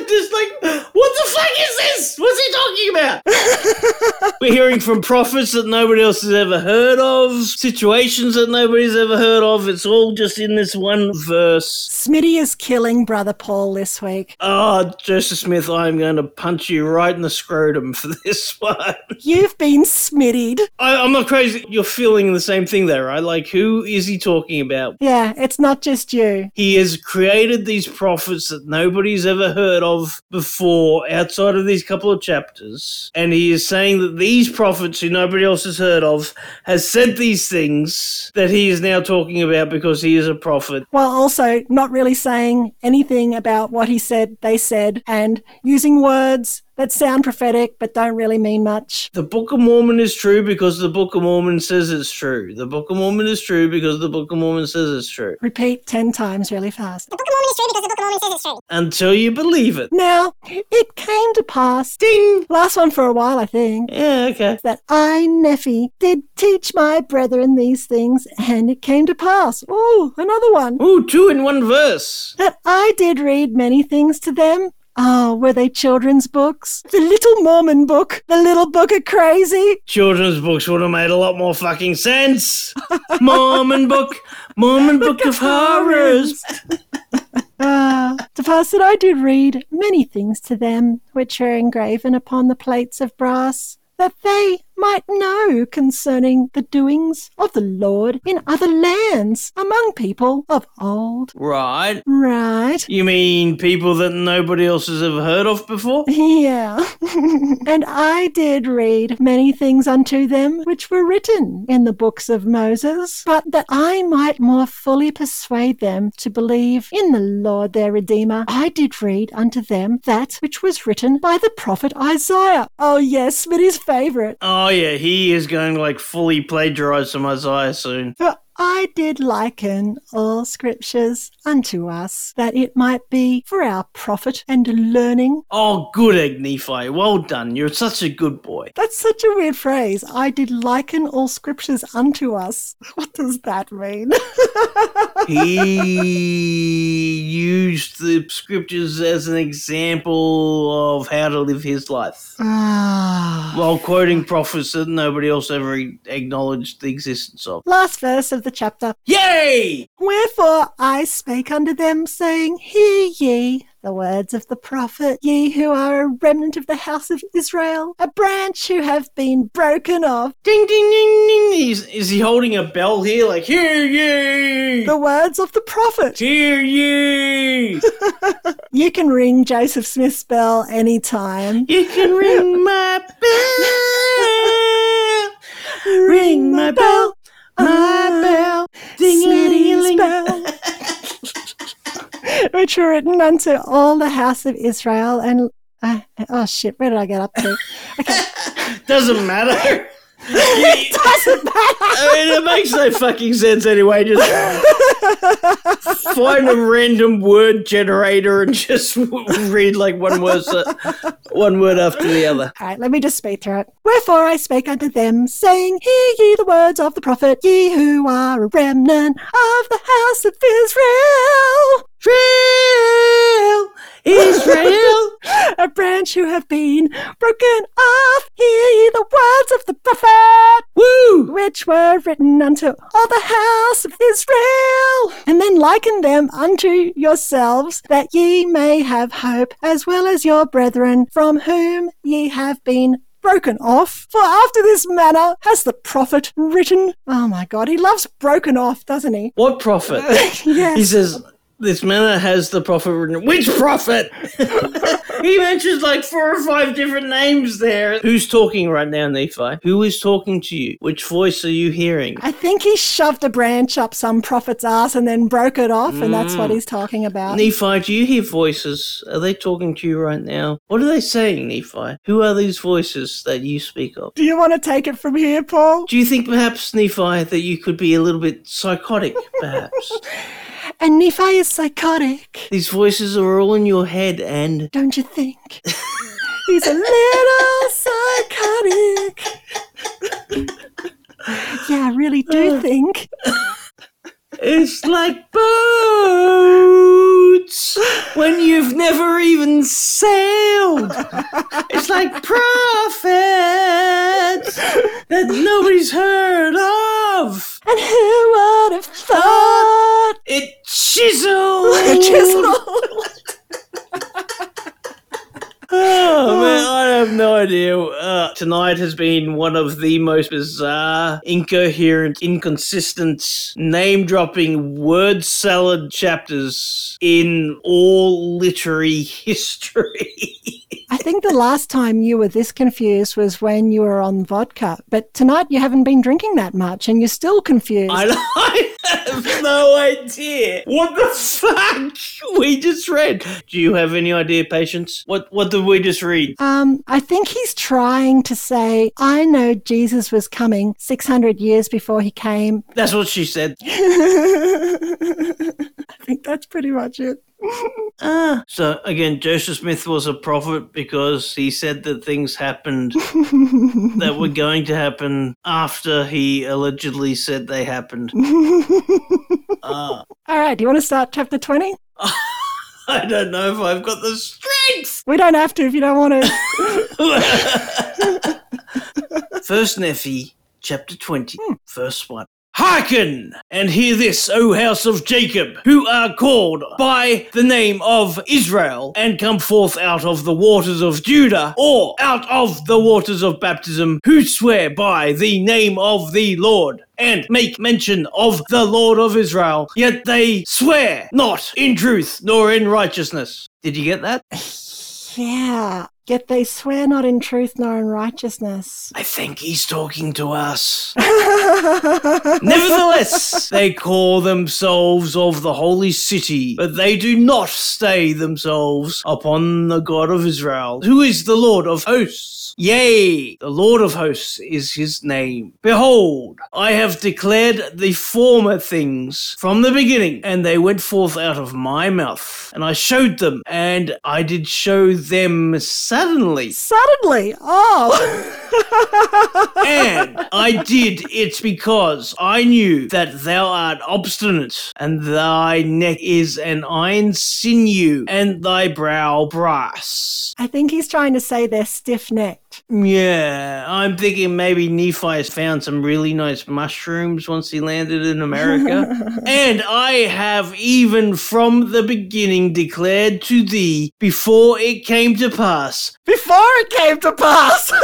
Just like, what the fuck is this? What's he talking about? <laughs> We're hearing from prophets that nobody else has ever heard of, situations that nobody's ever heard of. It's all just in this one verse. Smitty is killing Brother Paul this week. Oh, Joseph Smith, I'm going to punch you right in the scrotum for this one. You've been smittied. I, I'm not crazy. You're feeling the same thing there, right? Like, who is he talking about? Yeah, it's not just you. He has created these prophets that nobody's ever heard of before outside of these couple of chapters. And he is saying that these prophets who nobody else has heard of has said these things that he is now talking about because he is a prophet. While also not really saying anything about what he said, they said, and using words that sound prophetic but don't really mean much. The Book of Mormon is true because the Book of Mormon says it's true. The Book of Mormon is true because the Book of Mormon says it's true. Repeat 10 times really fast. The Book of Mormon is true because the Book of Mormon says it's true. Until you believe it. Now, it came to pass, ding, last one for a while, I think, Yeah, okay. that I, Nephi, did teach my brethren these things, and it came to pass. Oh, another one. Ooh, two in one verse. That I did read many things to them. Oh, were they children's books? The Little Mormon book, the Little Book of Crazy. Children's books would have made a lot more fucking sense. Mormon book, Mormon book of horrors. <laughs> Ah, to pass that I did read many things to them, which are engraven upon the plates of brass, that they might know concerning the doings of the Lord in other lands among people of old. Right. Right. You mean people that nobody else has ever heard of before? <laughs> Yeah. <laughs> and I did read many things unto them which were written in the books of Moses, but that I might more fully persuade them to believe in the Lord their Redeemer, I did read unto them that which was written by the prophet Isaiah. Oh, yes, Smitty's favorite. Oh Oh, yeah, he is going to like fully plagiarize some Isaiah soon. I did liken all scriptures unto us, that it might be for our profit and learning. Oh, good egg Nephi. Well done. You're such a good boy. That's such a weird phrase. I did liken all scriptures unto us. <laughs> What does that mean? <laughs> He used the scriptures as an example of how to live his life. ah. While quoting prophets that nobody else ever acknowledged the existence of. Last verse of the chapter. Yay! Wherefore I spake unto them, saying, Hear ye the words of the prophet, ye who are a remnant of the house of Israel, a branch who have been broken off. Ding ding ding ding. Is, is he holding a bell here? Like, hear ye! The words of the prophet. Hear ye! <laughs> You can ring Joseph Smith's bell anytime. You can ring my bell. <laughs> Ring my bell. My bell. Ding a bell. Which were written unto all the house of Israel and uh, oh shit, where did I get up to? Okay. <laughs> Doesn't matter. <laughs> Doesn't matter. I mean, it makes no fucking sense anyway. Just find a random word generator and just <laughs> read like one word, one word after the other. All right, let me just speak through it. Wherefore I spake unto them, saying, Hear ye the words of the prophet, ye who are a remnant of the house of Israel. Israel, Israel. <laughs> a branch who have been broken off. Hear ye the words of the prophet, Woo! which were written unto all the house of Israel. And then liken them unto yourselves, that ye may have hope, as well as your brethren, from whom ye have been broken off. For after this manner has the prophet written. Oh my God, he loves broken off, doesn't he? What prophet? <laughs> yes. He says, This manor has the prophet written. Which prophet? <laughs> he mentions like four or five different names there. Who's talking right now, Nephi? Who is talking to you? Which voice are you hearing? I think he shoved a branch up some prophet's ass and then broke it off, and that's Mm. what he's talking about. Nephi, do you hear voices? Are they talking to you right now? What are they saying, Nephi? Who are these voices that you speak of? Do you want to take it from here, Paul? Do you think perhaps, Nephi, that you could be a little bit psychotic, perhaps? <laughs> And Nephi is psychotic, These voices are all in your head and don't you think? He's a little psychotic. yeah, I really do uh. think. It's like boats when you've never even sailed. It's like prophets that nobody's heard of. And who would have thought? It chiseled. Chisel. <laughs> Oh man, I have no idea. Uh, tonight has been one of the most bizarre, incoherent, inconsistent, name-dropping, word salad chapters in all literary <laughs> history. I think the last time you were this confused was when you were on vodka, but tonight you haven't been drinking that much and you're still confused. I, <laughs> I have no idea what the fuck we just read. Do you have any idea, Patience? What What did we just read? Um, I think he's trying to say, I know Jesus was coming 600 years before he came. That's what she said. <laughs> I think that's pretty much it. <laughs> Ah. So again, Joseph Smith was a prophet because he said that things happened that were going to happen after he allegedly said they happened. <laughs> Ah. All right, do you want to start chapter 20? <laughs> I don't know if I've got the strength. We don't have to if you don't want to. First Nephi, chapter 20, verse 1. Hearken and hear this, O house of Jacob, who are called by the name of Israel, and come forth out of the waters of Judah, or out of the waters of baptism, who swear by the name of the Lord, and make mention of the Lord of Israel, yet they swear not in truth nor in righteousness. Did you get that? <laughs> yeah. Yet they swear not in truth nor in righteousness. I think he's talking to us. <laughs> Nevertheless, they call themselves of the holy city, but they do not stay themselves upon the God of Israel, who is the Lord of hosts. Yea, the Lord of hosts is his name. Behold, I have declared the former things from the beginning, and they went forth out of my mouth, and I showed them, and I did show them suddenly. Suddenly, oh. <laughs> and I did it because I knew that thou art obstinate, and thy neck is an iron sinew, and thy brow brass. I think he's trying to say they're stiff necked. Yeah, I'm thinking maybe Nephi has found some really nice mushrooms once he landed in America. <laughs> and I have even from the beginning declared to thee before it came to pass Before it came to pass. <laughs>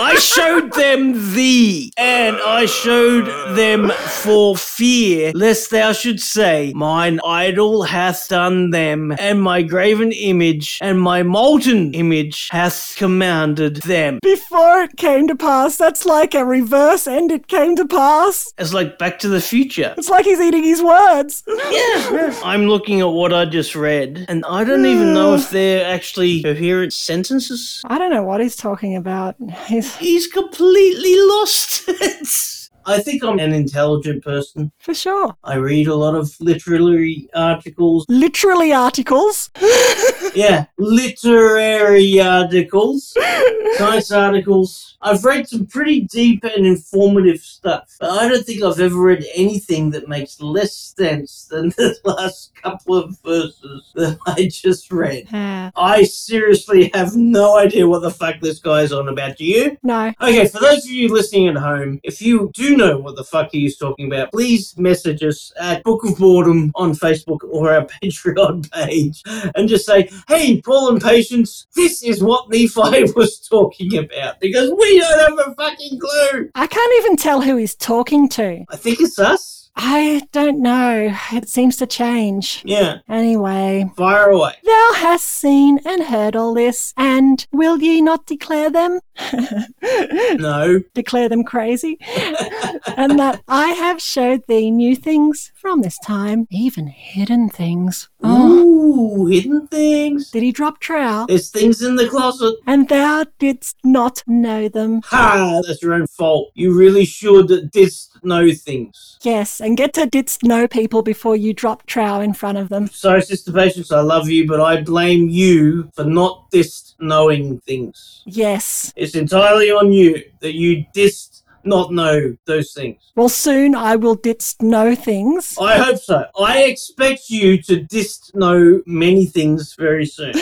I showed them thee, and I showed them for fear, lest thou should say, Mine idol hath done them, and my graven image and my molten image hath commanded them. Before it came to pass. That's like a reverse and it came to pass. It's like Back to the Future. It's like he's eating his words. <laughs> Yeah. I'm looking at what I just read, and I don't even know if hmm. they're actually coherent sentences. I don't know what he's talking about. He's He's completely lost it. <laughs> I think I'm an intelligent person. for sure. I read a lot of literary articles. Literally articles. <laughs> Yeah, literary articles, <laughs> science articles. I've read some pretty deep and informative stuff, but I don't think I've ever read anything that makes less sense than <laughs> the last couple of verses that I just read. Yeah. I seriously have no idea what the fuck this guy's on about. Do you? No. Okay, for those of you listening at home, if you do know what the fuck he's talking about, please message us at Book of Boredom on Facebook or our <laughs> Patreon page and just say, hey, Paul and Patience, this is what Nephi <laughs> was talking about because we don't have a fucking clue. I can't even tell who he's talking to. I think it's us. I don't know. It seems to change. Yeah, Anyway, fire away. thou hast seen and heard all this, and will ye not declare them? <laughs> No. declare them crazy? and that I have showed thee new things from this time, even hidden things. Oh, Ooh, hidden things. did he drop trowel? There's things in the closet. And thou didst not know them. Ha! That's your own fault. You really should didst know things. Yes, and get to didst know people before you drop trowel in front of them. Sorry, Sister Patience, I love you, but I blame you for not dist knowing things. Yes. It's entirely on you that you dist not know those things. Well, soon I will didst know things. I hope so. I expect you to dist know many things very soon. <laughs>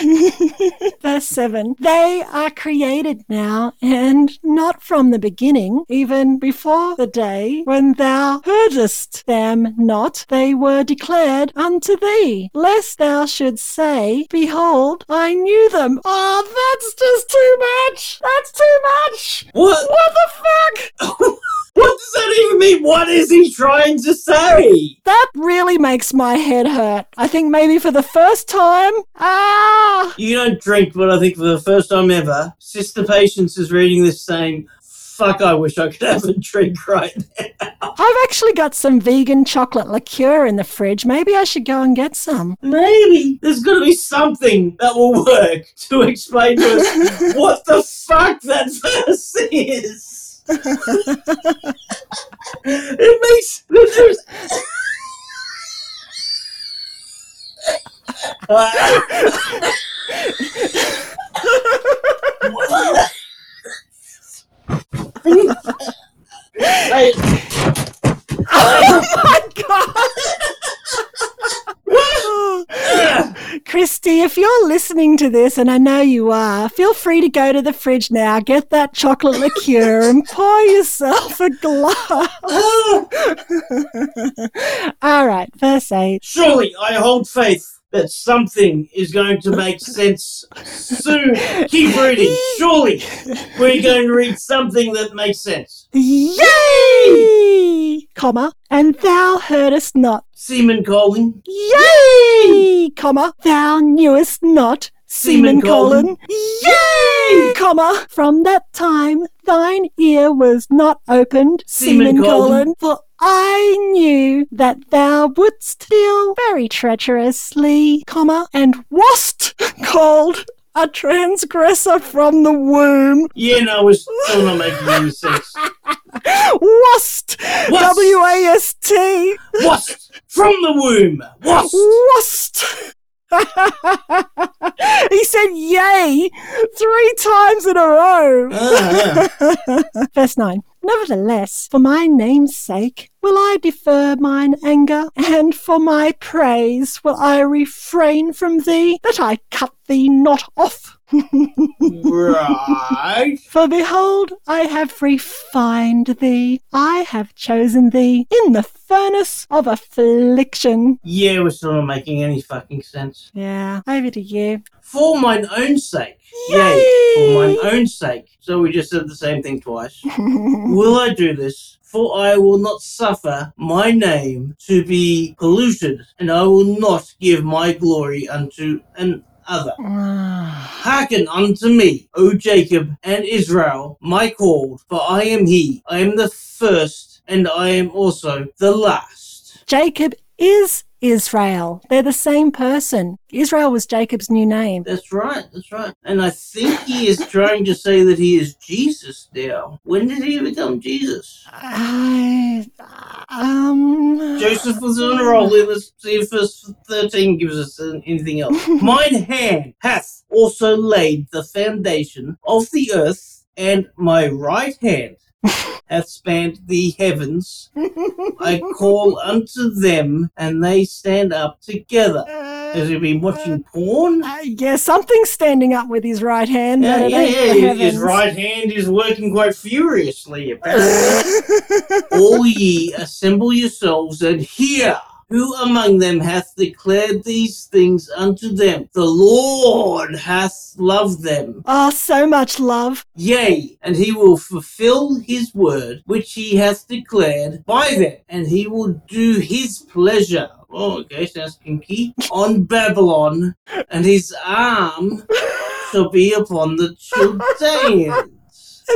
<laughs> Verse 7 They are created now, and not from the beginning, even before the day when thou heardest them not, they were declared unto thee, lest thou shouldst say, Behold, I knew them. Oh, that's just too much! That's too much! What? What the fuck? <laughs> What does that even mean? What is he trying to say? That really makes my head hurt. I think maybe for the first time. Ah! You don't drink, but I think for the first time ever, Sister Patience is reading this saying, Fuck, I wish I could have a drink right now. I've actually got some vegan chocolate liqueur in the fridge. Maybe I should go and get some. Maybe there's got to be something that will work to explain to us <laughs> what the fuck that verse is. It makes Hey, Oh my god! <laughs> Christy, if you're listening to this, and I know you are, feel free to go to the fridge now, get that chocolate liqueur, and pour yourself a glass. <laughs> All right, verse 8. Surely I hold faith that something is going to make <laughs> sense soon. Keep reading. Surely we're going to read something that makes sense. Yay! Comma, and thou heardest not. semicolon. Yay! Comma, thou knewest not. semicolon. Yay! Comma, from that time thine ear was not opened. semicolon. For I knew that thou wouldst deal very treacherously, comma, and wast <laughs> called a transgressor from the womb. Yeah, no, it's still not making any sense. Wast! Wast. W A S T! Wasp from the womb. Wasp. Wast! <laughs> he said yay three times in a row. Ah, <laughs> Verse 9 Nevertheless, for my name's sake will I defer mine anger, and for my praise will I refrain from thee, that I cut thee not off. Right. For behold, I have refined thee, I have chosen thee in the furnace of affliction. Yeah, we're still not making any fucking sense. Yeah, over to you. For mine own sake. Yay. For mine own sake. So we just said the same thing twice. <laughs> will I do this? For I will not suffer my name to be polluted, and I will not give my glory unto another. Hearken unto me, O Jacob and Israel, my called, for I am he. I am the first, and I am also the last. Jacob is Israel. They're the same person. Israel was Jacob's new name. That's right, that's right. And I think he is trying to say that he is Jesus now. When did he become Jesus? I, um, Joseph was on a roll. Let's see if verse 13 gives us anything else. <laughs> Mine hand hath also laid the foundation of the earth, and my right hand hath spanned the heavens. I call unto them, and they stand up together. Has he been watching porn? Uh, yeah, something's standing up with his right hand. Yeah, yeah, yeah. His right hand is working quite furiously, apparently. <laughs> All ye assemble yourselves and hear. Who among them hath declared these things unto them? The Lord hath loved them. Oh, so much love. Yea, and he will fulfill his word which he hath declared by them, and he will do his pleasure. Oh, okay, sounds kinky. On Babylon, and his arm <laughs> shall be upon the Chaldeans.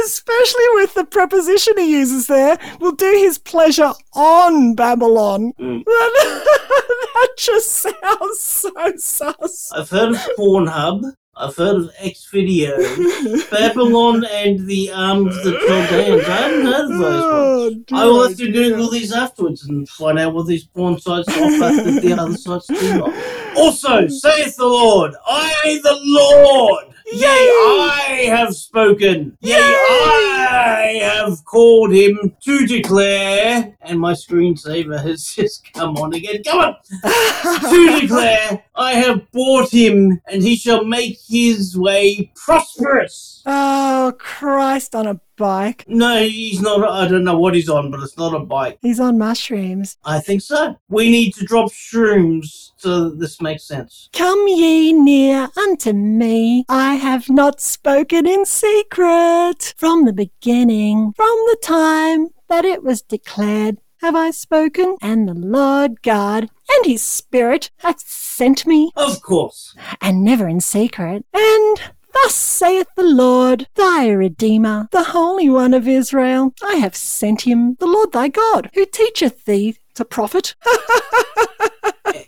Especially with the preposition he uses there, will do his pleasure on Babylon. Mm. <laughs> that just sounds so sus. I've heard of Pornhub. I've heard of X video, <laughs> Babylon and the um the Chaldeans. I haven't heard of those ones. Oh, I will have to dear. Google these afterwards and find out what these porn sites offer that the other sites do not. Also, saith the Lord, I the Lord, yea, I have spoken, yea, I have called him to declare, and my screensaver has <laughs> just come on again. Come on! <laughs> to declare, I have bought him, and he shall make his way prosperous. Oh, Christ on a bike. No, he's not. I don't know what he's on, but it's not a bike. He's on mushrooms. I think so. We need to drop shrooms so that this makes sense. Come ye near unto me. I have not spoken in secret. From the beginning, from the time that it was declared, have I spoken, and the Lord God and his Spirit hath sent me, Of course. and never in secret. And thus saith the Lord, thy Redeemer, the Holy One of Israel, I have sent him, the Lord thy God, who teacheth thee to profit, <laughs>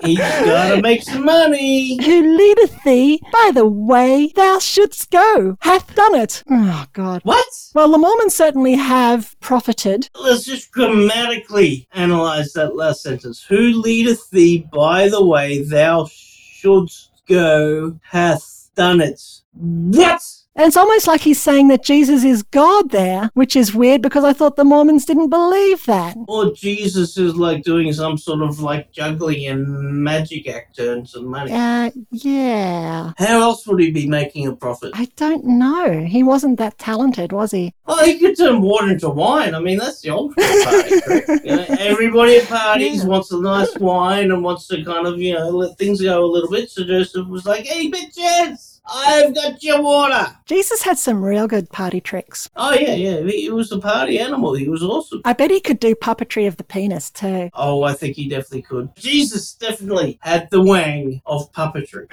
He's gotta make some money. who leadeth thee by the way thou shouldst go, hath done it. Oh, God. What? Well, the Mormons certainly have profited. Let's just grammatically analyze that last sentence. Who leadeth thee by the way thou shouldst go hath done it. What? And it's almost like he's saying that Jesus is God there, which is weird because I thought the Mormons didn't believe that. Or Jesus is like doing some sort of like juggling and magic act to earn some money. Uh, yeah. How else would he be making a profit? I don't know. He wasn't that talented, was he? Oh, he could turn water into wine. I mean, that's the ultimate party trick. You know, everybody at parties Yeah. wants a nice wine and wants to kind of, you know, let things go a little bit. So Joseph was like, hey, bitches, I've got your water. Jesus had some real good party tricks. Oh, yeah, yeah. He, was a party animal. He was awesome. I bet he could do puppetry of the penis too. Oh, I think he definitely could. Jesus definitely had the wang of puppetry. <laughs>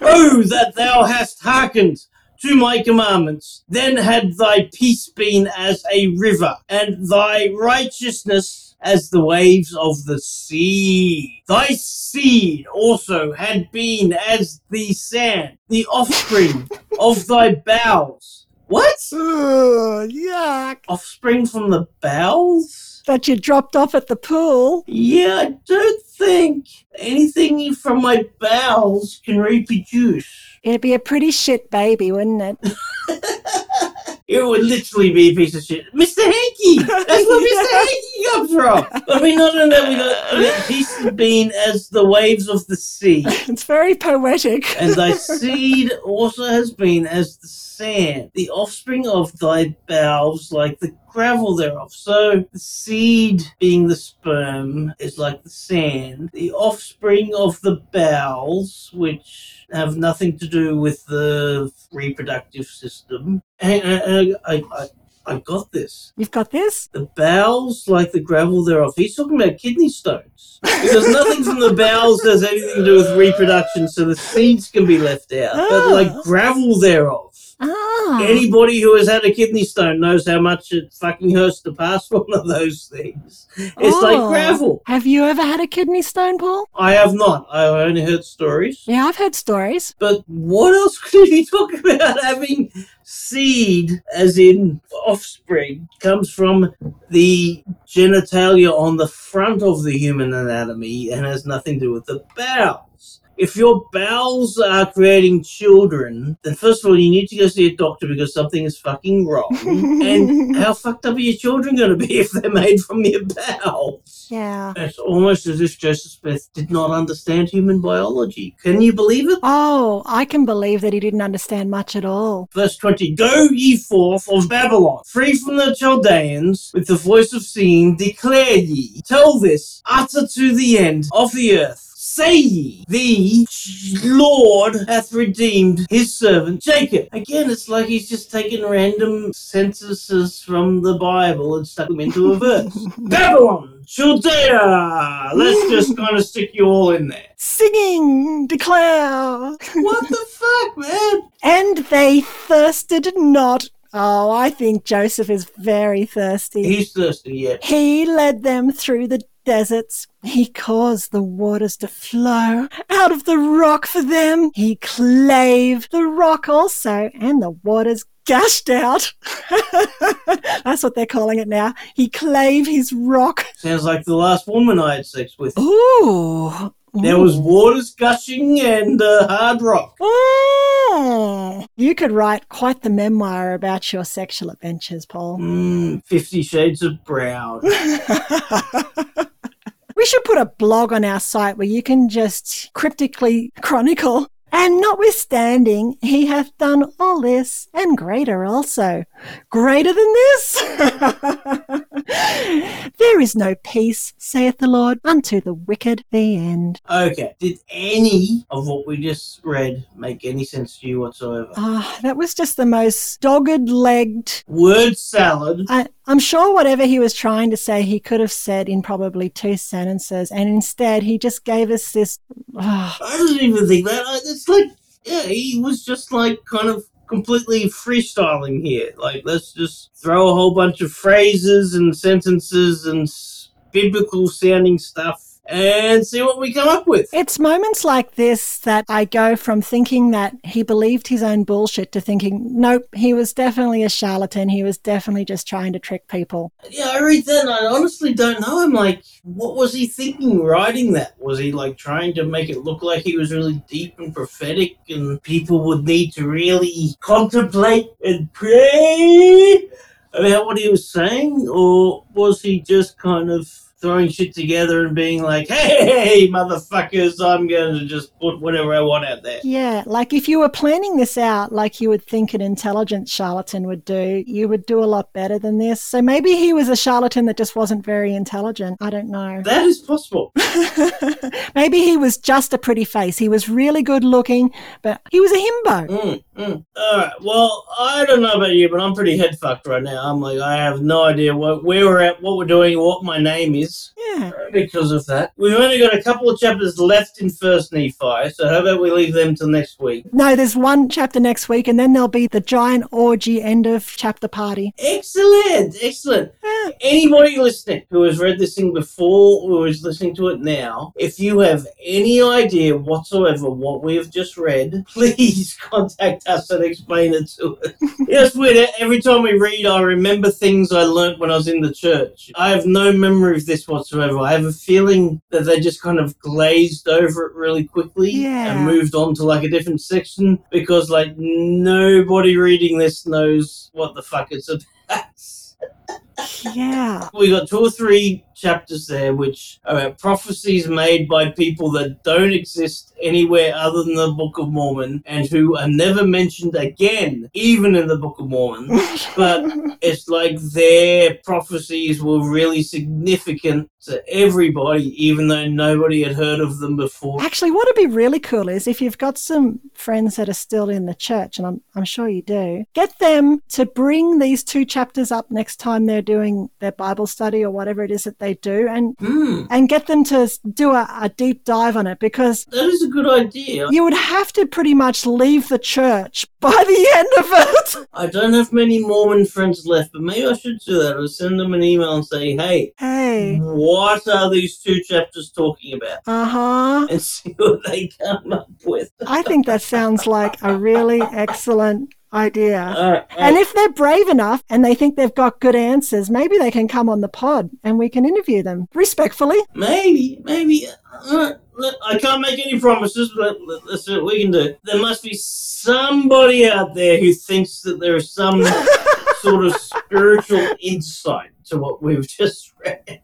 oh, that thou hast hearkened to my commandments, then had thy peace been as a river, and thy righteousness as the waves of the sea. Thy seed also had been as the sand, the offspring of thy bowels. What? Ugh, yuck. Offspring from the bowels? That you dropped off at the pool. Yeah, I don't think anything from my bowels can reproduce. It'd be a pretty shit baby, wouldn't it? <laughs> It would literally be a piece of shit. Mr. Hanky! That's where Mr. Hanky <laughs> comes from! I mean, not only that, we got peace been as the waves of the sea, <laughs> It's very poetic. and thy <laughs> seed also has been as the sand, the offspring of thy bowels like the gravel thereof. So the seed being the sperm is like the sand. The offspring of the bowels, which have nothing to do with the reproductive system. And, and I, I, I got this. You've got this? The bowels like the gravel thereof. He's talking about kidney stones. Because nothing from the bowels has anything to do with reproduction, so the seeds can be left out. But like Ah. gravel thereof. Ah. Anybody who has had a kidney stone knows how much it fucking hurts to pass one of those things. It's like Oh. gravel. Have you ever had a kidney stone, Paul? I have not. I've only heard stories. Yeah, I've heard stories. But what else <laughs> could you talk about having seed, as in offspring, comes from the genitalia on the front of the human anatomy and has nothing to do with the bowels? If your bowels are creating children, then first of all, you need to go see a doctor because something is fucking wrong. and <laughs> how fucked up are your children going to be <laughs> if they're made from your bowels? Yeah. It's almost as if Joseph Smith did not understand human biology. Can you believe it? Oh, I can believe that he didn't understand much at all. Verse 20. Go ye forth of Babylon, free from the Chaldeans, with the voice of singing, declare ye. Tell this, utter to the end of the earth. Say ye, the Lord hath redeemed his servant Jacob. Again, it's like he's just taken random sentences from the Bible and stuck them into a <laughs> verse. Babylon, Chaldea. Let's just kind of stick you all in there. Singing, declare. What the <laughs> fuck, man? And they thirsted not. Oh, I think Joseph is very thirsty. He's thirsty, yeah. He led them through the deserts. He caused the waters to flow out of the rock for them. He clave the rock also, and the waters gushed out. <laughs> That's what they're calling it now. He clave his rock. Sounds like the last woman I had sex with. Ooh. There was waters gushing and uh, hard rock. Ooh. You could write quite the memoir about your sexual adventures, Paul. Mm, Fifty Shades of Brown. <laughs> We should put a blog on our site where you can just cryptically <laughs> chronicle. And notwithstanding, he hath done all this and greater also. Greater than this? <laughs> there is no peace, saith the Lord, unto the wicked. The end. Okay. Did any of what we just read make any sense to you whatsoever? Ah, that was just the most dogged legged. Word salad. I, I'm sure whatever he was trying to say, he could have said in probably two sentences, and instead he just gave us this. ah, I don't even think that. I- It's like, yeah, he was just like kind of completely freestyling here. Like, let's just throw a whole bunch of phrases and sentences and biblical sounding stuff and see what we come up with. It's moments like this that I go from thinking that he believed his own bullshit to thinking, nope, he was definitely a charlatan. He was definitely just trying to trick people. Yeah, I read that and I honestly don't know. I'm like, what was he thinking writing that? Was he like trying to make it look like he was really deep and prophetic and people would need to really contemplate and pray about what he was saying? Or was he just kind of throwing shit together and being like, hey, motherfuckers, I'm going to just put whatever I want out there? Yeah, like if you were planning this out like you would think an intelligent charlatan would do, you would do a lot better than this. So maybe he was a charlatan that just wasn't very intelligent. I don't know. That is possible. <laughs> maybe he was just a pretty face. He was really good looking, but he was a himbo. Mm, mm. All right. Well, I don't know about you, but I'm pretty head fucked right now. I'm like, I have no idea what where we're at, what we're doing, what my name is Yeah. Uh, because of that. We've only got a couple of chapters left in First Nephi, so how about we leave them till next week? No, there's one chapter next week, and then there'll be the giant orgy end of chapter party. Excellent, excellent. Yeah. Anybody listening who has read this thing before, who is listening to it now, if you have any idea whatsoever what we have just read, <laughs> please contact us and explain it to us. <laughs> yes, weird. Every time we read, I remember things I learnt when I was in the church. I have no memory of this whatsoever. I have a feeling that they just kind of glazed over it really quickly Yeah. and moved on to like a different section because like nobody reading this knows what the fuck it's about. <laughs> Yeah. We got two or three chapters there which are prophecies made by people that don't exist anywhere other than the Book of Mormon and who are never mentioned again, even in the Book of Mormon. <laughs> But it's like their prophecies were really significant to everybody, even though nobody had heard of them before. Actually, what would be really cool is if you've got some friends that are still in the church, and I'm, I'm sure you do, get them to bring these two chapters up next time they're doing their Bible study or whatever it is that they do, and Hmm, and get them to do a, a deep dive on it because that is a good idea. you would have to pretty much leave the church <laughs> by the end of it. I don't have many Mormon friends left, but maybe I should do that. I'll send them an email and say, hey, Hey. what are these two chapters talking about? Uh huh. And <laughs> see what they come up with. I think that sounds like a really excellent idea. Alright, And if they're brave enough and they think they've got good answers, maybe they can come on the pod and we can interview them respectfully. maybe, maybe. Uh, I can't make any promises, but let's see what we can do. There must be somebody out there who thinks that there is some <laughs> sort of spiritual insight to what we've just read.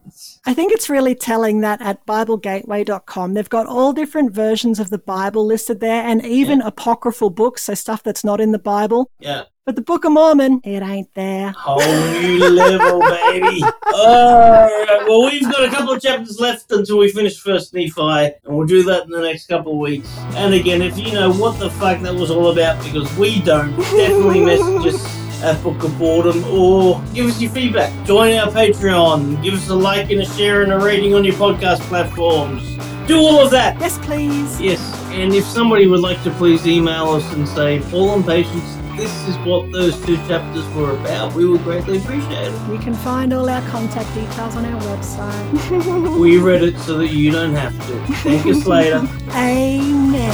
I think it's really telling that at BibleGateway.com, they've got all different versions of the Bible listed there and even apocryphal books, so stuff that's not in the Bible. Yeah. But the Book of Mormon, it ain't there. Whole new level, baby. Alright, well, we've got a couple of chapters left until we finish First Nephi, and we'll do that in the next couple of weeks. And again, if you know what the fuck that was all about, because we don't, <laughs> definitely message us at Book of Boredom, or give us your feedback. Join our Patreon, give us a like and a share and a rating on your podcast platforms. Do all of that. Yes, please. Yes, and if somebody would like to please email us and say, Paul and Patience, this is what those two chapters were about, we would greatly appreciate it. You can find all our contact details on our website. <laughs> we read it so that you don't have to. Thank us later. <laughs> Amen.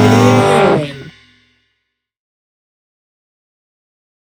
Amen.